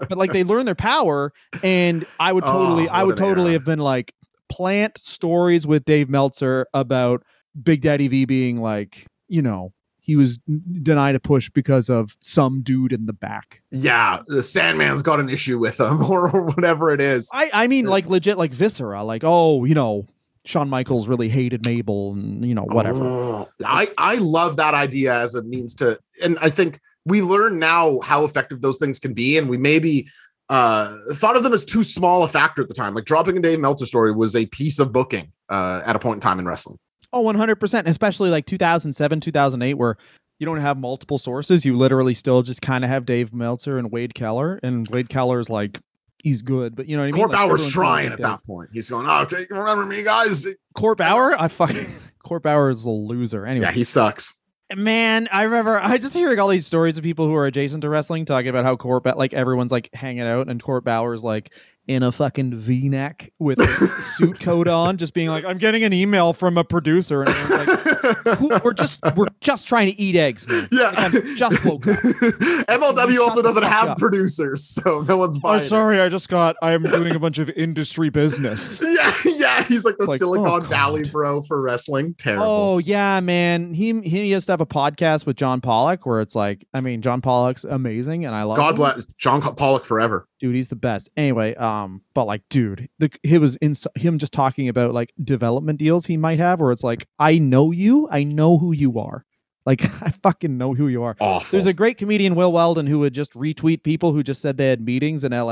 but like they learn their power, and I would Oh, totally, I would totally era. have been like plant stories with Dave Meltzer about Big Daddy V being like, you know, he was denied a push because of some dude in the back. yeah, the Sandman's got an issue with him, or, *laughs* or whatever it is. I, I mean, like legit, like viscera, like oh, you know, Shawn Michaels really hated Mabel, and you know, whatever. Oh, I I love that idea as a means to, and I think we learn now how effective those things can be, and we maybe uh thought of them as too small a factor at the time. Like dropping a Dave Meltzer story was a piece of booking uh at a point in time in wrestling. Oh, 100%. Especially like 2007, 2008, where you don't have multiple sources. You literally still just kind of have Dave Meltzer and Wade Keller. And Wade Keller's like, he's good, but you know what I mean? Court Like, Bauer's trying at that point. He's going, oh, okay, remember me, guys? Court Bauer? I fucking. *laughs* Court Bauer is a loser. Anyway, Yeah, he sucks. man, I remember I just hearing all these stories of people who are adjacent to wrestling talking about how Ba- like everyone's like hanging out, and Court Bauer's like in a fucking V-neck with a suit coat on, just being like, "I'm getting an email from a producer," and like, "We're just we're just trying to eat eggs, man." Yeah. Like, I'm just woke up. MLW also doesn't have up. producers, so no one's Oh, buying. it. sorry, I just got. I'm doing a bunch of industry business. *laughs* Yeah, yeah, he's like the like, Silicon oh, Valley bro for wrestling. Terrible. Oh yeah, man. He he used to have a podcast with John Pollock where it's like, I mean, John Pollock's amazing, and I love. God him. bless John Pollock forever. Dude he's the best. Anyway um but like dude the he was in him just talking about like development deals he might have where it's like i know you i know who you are. Like *laughs* i fucking know who you are. Awful. there's a great comedian will weldon who would just retweet people who just said they had meetings in la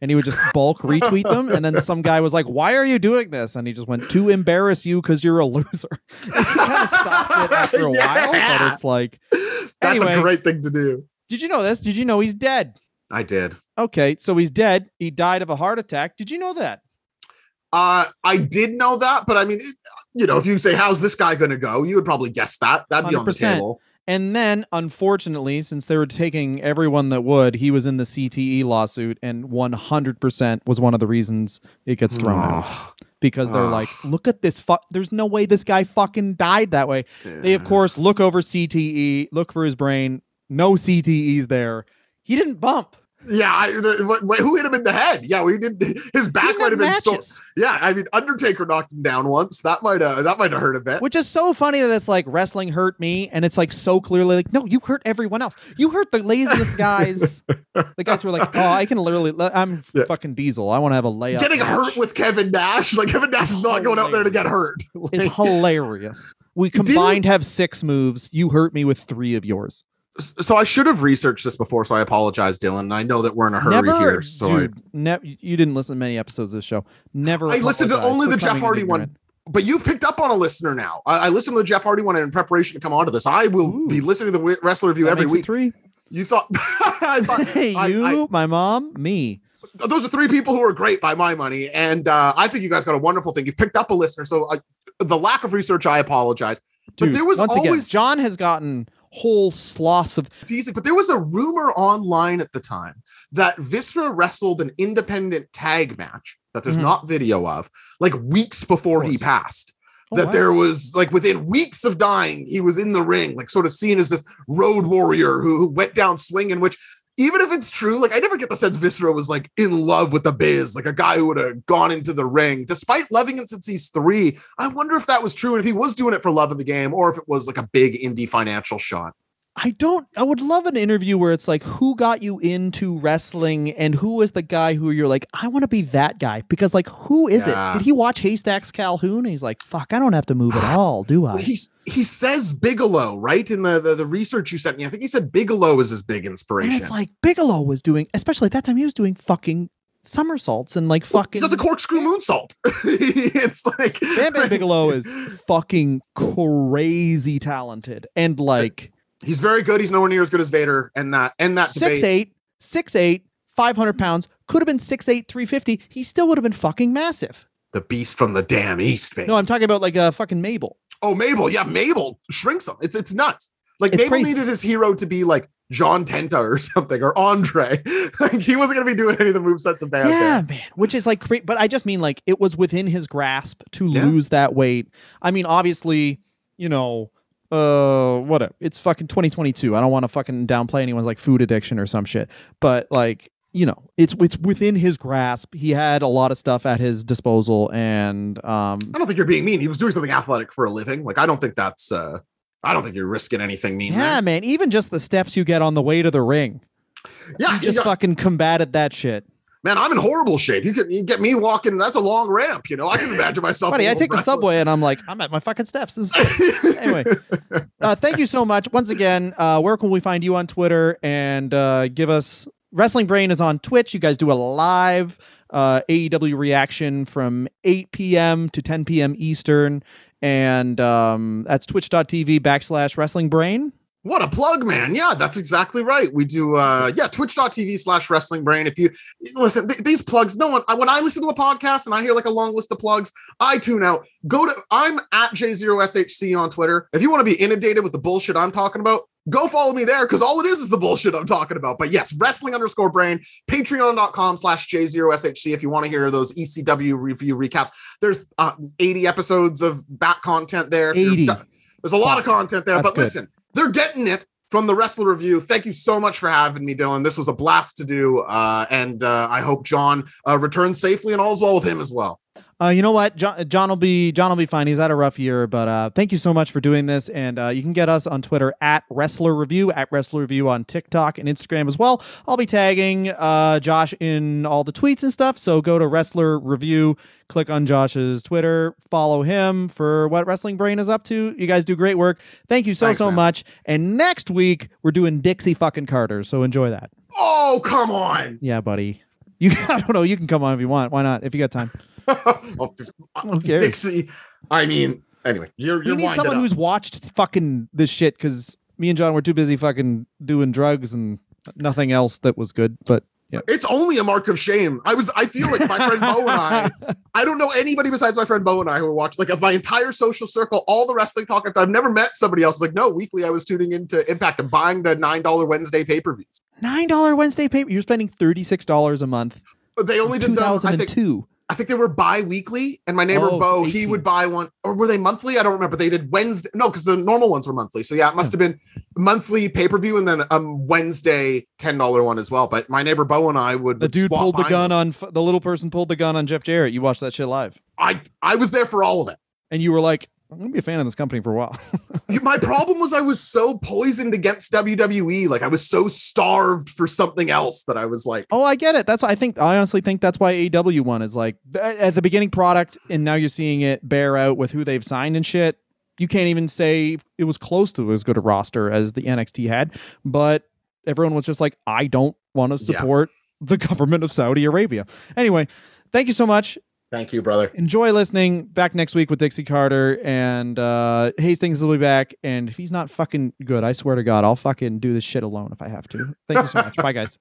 and he would just bulk retweet them and then some guy was like why are you doing this? And he just went to embarrass you because you're a loser. *laughs* He kind of stopped it after a *laughs* while but it's like That's anyway. a great thing to do. did you know this? Did you know he's dead I did. okay so he's dead he died of a heart attack did you know that Uh, I did know that, but I mean, it, you know, if you say, "How's this guy going to go?" you would probably guess that. That'd be on the 100%. table. And then, unfortunately, since they were taking everyone that would, he was in the CTE lawsuit, and 100% was one of the reasons it gets thrown out because they're Ugh. like, look at this. Fu- There's no way this guy fucking died that way. They, of course, look over CTE, look for his brain. No CTEs there. He didn't bump. Yeah, I, the, wait, who hit him in the head? Yeah, we did. His back might have been so. Yeah, I mean, Undertaker knocked him down once. That might uh, that might have hurt a bit. Which is so funny that it's like wrestling hurt me, and it's like so clearly like, no, you hurt everyone else. You hurt the laziest *laughs* guys. the guys who are like, oh, I can literally, I'm Yeah. fucking Diesel. I want to have a layup. Getting match." hurt with Kevin Nash, like Kevin Nash is not going out there to get hurt. It's hilarious. We *laughs* combined have six moves. You hurt me with three of yours. So I should have researched this before, so I apologize, Dylan. I know that we're in a hurry Never, here, so I- ne- you didn't listen to many episodes of this show. Never. I listened to only the Jeff Hardy one. but you've picked up on a listener now. I, I listened to the Jeff Hardy one in preparation to come onto this. I will Ooh. be listening to the wrestler review That every week. Three. You thought *laughs* I thought *laughs* Hey, you, I- my mom, me. those are three people who are great by my money, and uh, I think you guys got a wonderful thing. You've picked up a listener, so I, the lack of research, I apologize. But there was once always again, John has gotten whole sloths of. teasing, but there was a rumor online at the time that Viscera wrestled an independent tag match that there's Mhm. not video of, like weeks before he passed. Oh, that wow. there was like within weeks of dying, he was in the ring, like sort of seen as this road warrior who, who went down swinging. Which, even if it's true, like I never get the sense Viscera was like in love with the biz, like a guy who would have gone into the ring, despite loving it since he's three. I wonder if that was true, and if he was doing it for love of the game, or if it was like a big indie financial shot. I don't. I would love an interview where it's like, who got you into wrestling, and who was the guy who you're like, I want to be that guy because, like, who is Yeah. it? Did he watch Haystacks Calhoun? And he's like, fuck, I don't have to move at *sighs* all, do I? Well, he's he says Bigelow, right? In the, the the research you sent me, I think he said Bigelow was his big inspiration. And it's like Bigelow was doing, especially at that time, he was doing fucking somersaults and like Well, fucking. he does a corkscrew moonsault. *laughs* it's like Bam Bam Bigelow is fucking crazy talented and like He's very good. He's nowhere near as good as Vader, and that and that six debate. eight, six eight, five hundred pounds. Could have been six eight, three fifty. He still would have been fucking massive. The beast from the damn east, baby. No, I'm talking about like a uh, fucking Mabel. oh, Mabel, yeah, Mabel shrinks him. It's it's nuts. Like It's Mabel crazy. needed his hero to be like John Tenta or *laughs* something, or Andre. *laughs* like he wasn't gonna be doing any of the movesets of Bam Yeah, man. Which is like, but I just mean like it was within his grasp to Yeah. lose that weight. I mean, obviously, you know, uh, whatever. It's fucking 2022. I don't want to fucking downplay anyone's like food addiction or some shit, but like, you know, it's it's within his grasp. He had a lot of stuff at his disposal, and um, I don't think you're being mean. He was doing something athletic for a living. Like I don't think that's. uh I don't think you're risking anything mean. yeah, there. man. Even just the steps you get on the way to the ring, yeah. he just yeah. fucking combated that shit. Man, I'm in horrible shape. You can you get me walking. That's a long ramp. You know, I can imagine *laughs* myself. Buddy, I take the subway and I'm like, I'm at my fucking steps. Is *laughs* anyway, uh, thank you so much. Once again, uh, where can we find you on Twitter? And uh, give us Wrestling Brain is on Twitch. You guys do a live uh, AEW reaction from 8 p.m. to 10 p.m. Eastern. and um, that's twitch.tv backslash wrestling brain. What a plug, man. Yeah, that's exactly right. We do uh yeah, twitch.tv slash wrestling brain. If you listen, th- these plugs, no one when I listen to a podcast and I hear like a long list of plugs, I tune out. Go to I'm at J0SHC on Twitter. If you want to be inundated with the bullshit I'm talking about, go follow me there because all it is is the bullshit I'm talking about. But yes, wrestling underscore brain, patreon.com slash J0SHC if you want to hear those ECW review recaps. There's uh, 80 episodes of back content there. 80. There's a lot of content there, That's but good. listen, they're getting it from the Wrestler Review. Thank you so much for having me, Dylan. This was a blast to do, uh, and uh, I hope John uh, returns safely and all's well with him as well. Uh, you know what? John, John will be John will be fine. He's had a rough year, but uh, thank you so much for doing this. And uh, you can get us on Twitter at Wrestler Review, at Wrestler Review on TikTok and Instagram as well. I'll be tagging uh, Josh in all the tweets and stuff. So go to Wrestler Review, click on Josh's Twitter, follow him for what Wrestling Brain is up to. You guys do great work. Thank you so Thanks, so man. much. And next week we're doing Dixie fucking Carter. So enjoy that. Oh, come on. Yeah, buddy. You *laughs* I don't know. You can come on if you want. Why not? If you got time. *laughs* Dixie. Uh, I mean, anyway, you're you're need someone up. who's watched fucking this shit because me and John were too busy fucking doing drugs and nothing else that was good. But yeah, It's only a mark of shame. I was. I feel like my friend Bo and I. *laughs* I don't know anybody besides my friend Bo and I who watched like of my entire social circle, all the wrestling talk. I've never met somebody else. Like no, weekly I was tuning into Impact and buying the nine dollar Wednesday pay per views. nine dollar Wednesday paper. You're spending thirty six dollars a month. But they only did them. thousand I think two. I think they were bi-weekly, and my neighbor Oh, Bo, he would buy one, or were they monthly? I don't remember. They did Wednesday, no, because the normal ones were monthly. So yeah, it must have been monthly pay-per-view, and then a Wednesday ten dollar one as well. But my neighbor Bo and I would The would dude pulled the gun them. on the little person pulled the gun on Jeff Jarrett. You watched that shit live, I I was there for all of it. and you were like, "I'm gonna be a fan of this company for a while." *laughs* My problem was I was so poisoned against WWE, like I was so starved for something else that I was like, oh, I get it. That's why I think I honestly think that's why AEW one is like at the beginning product, and now you're seeing it bear out with who they've signed and shit. You can't even say it was close to as good a roster as the NXT had, but everyone was just like, I don't want to Yeah. support the government of Saudi Arabia. Anyway, thank you so much. Thank you, brother. Enjoy listening. Back next week with Dixie Carter and uh, Hastings will be back. And if he's not fucking good, I swear to God, I'll fucking do this shit alone if I have to. Thank you so much. Bye, guys.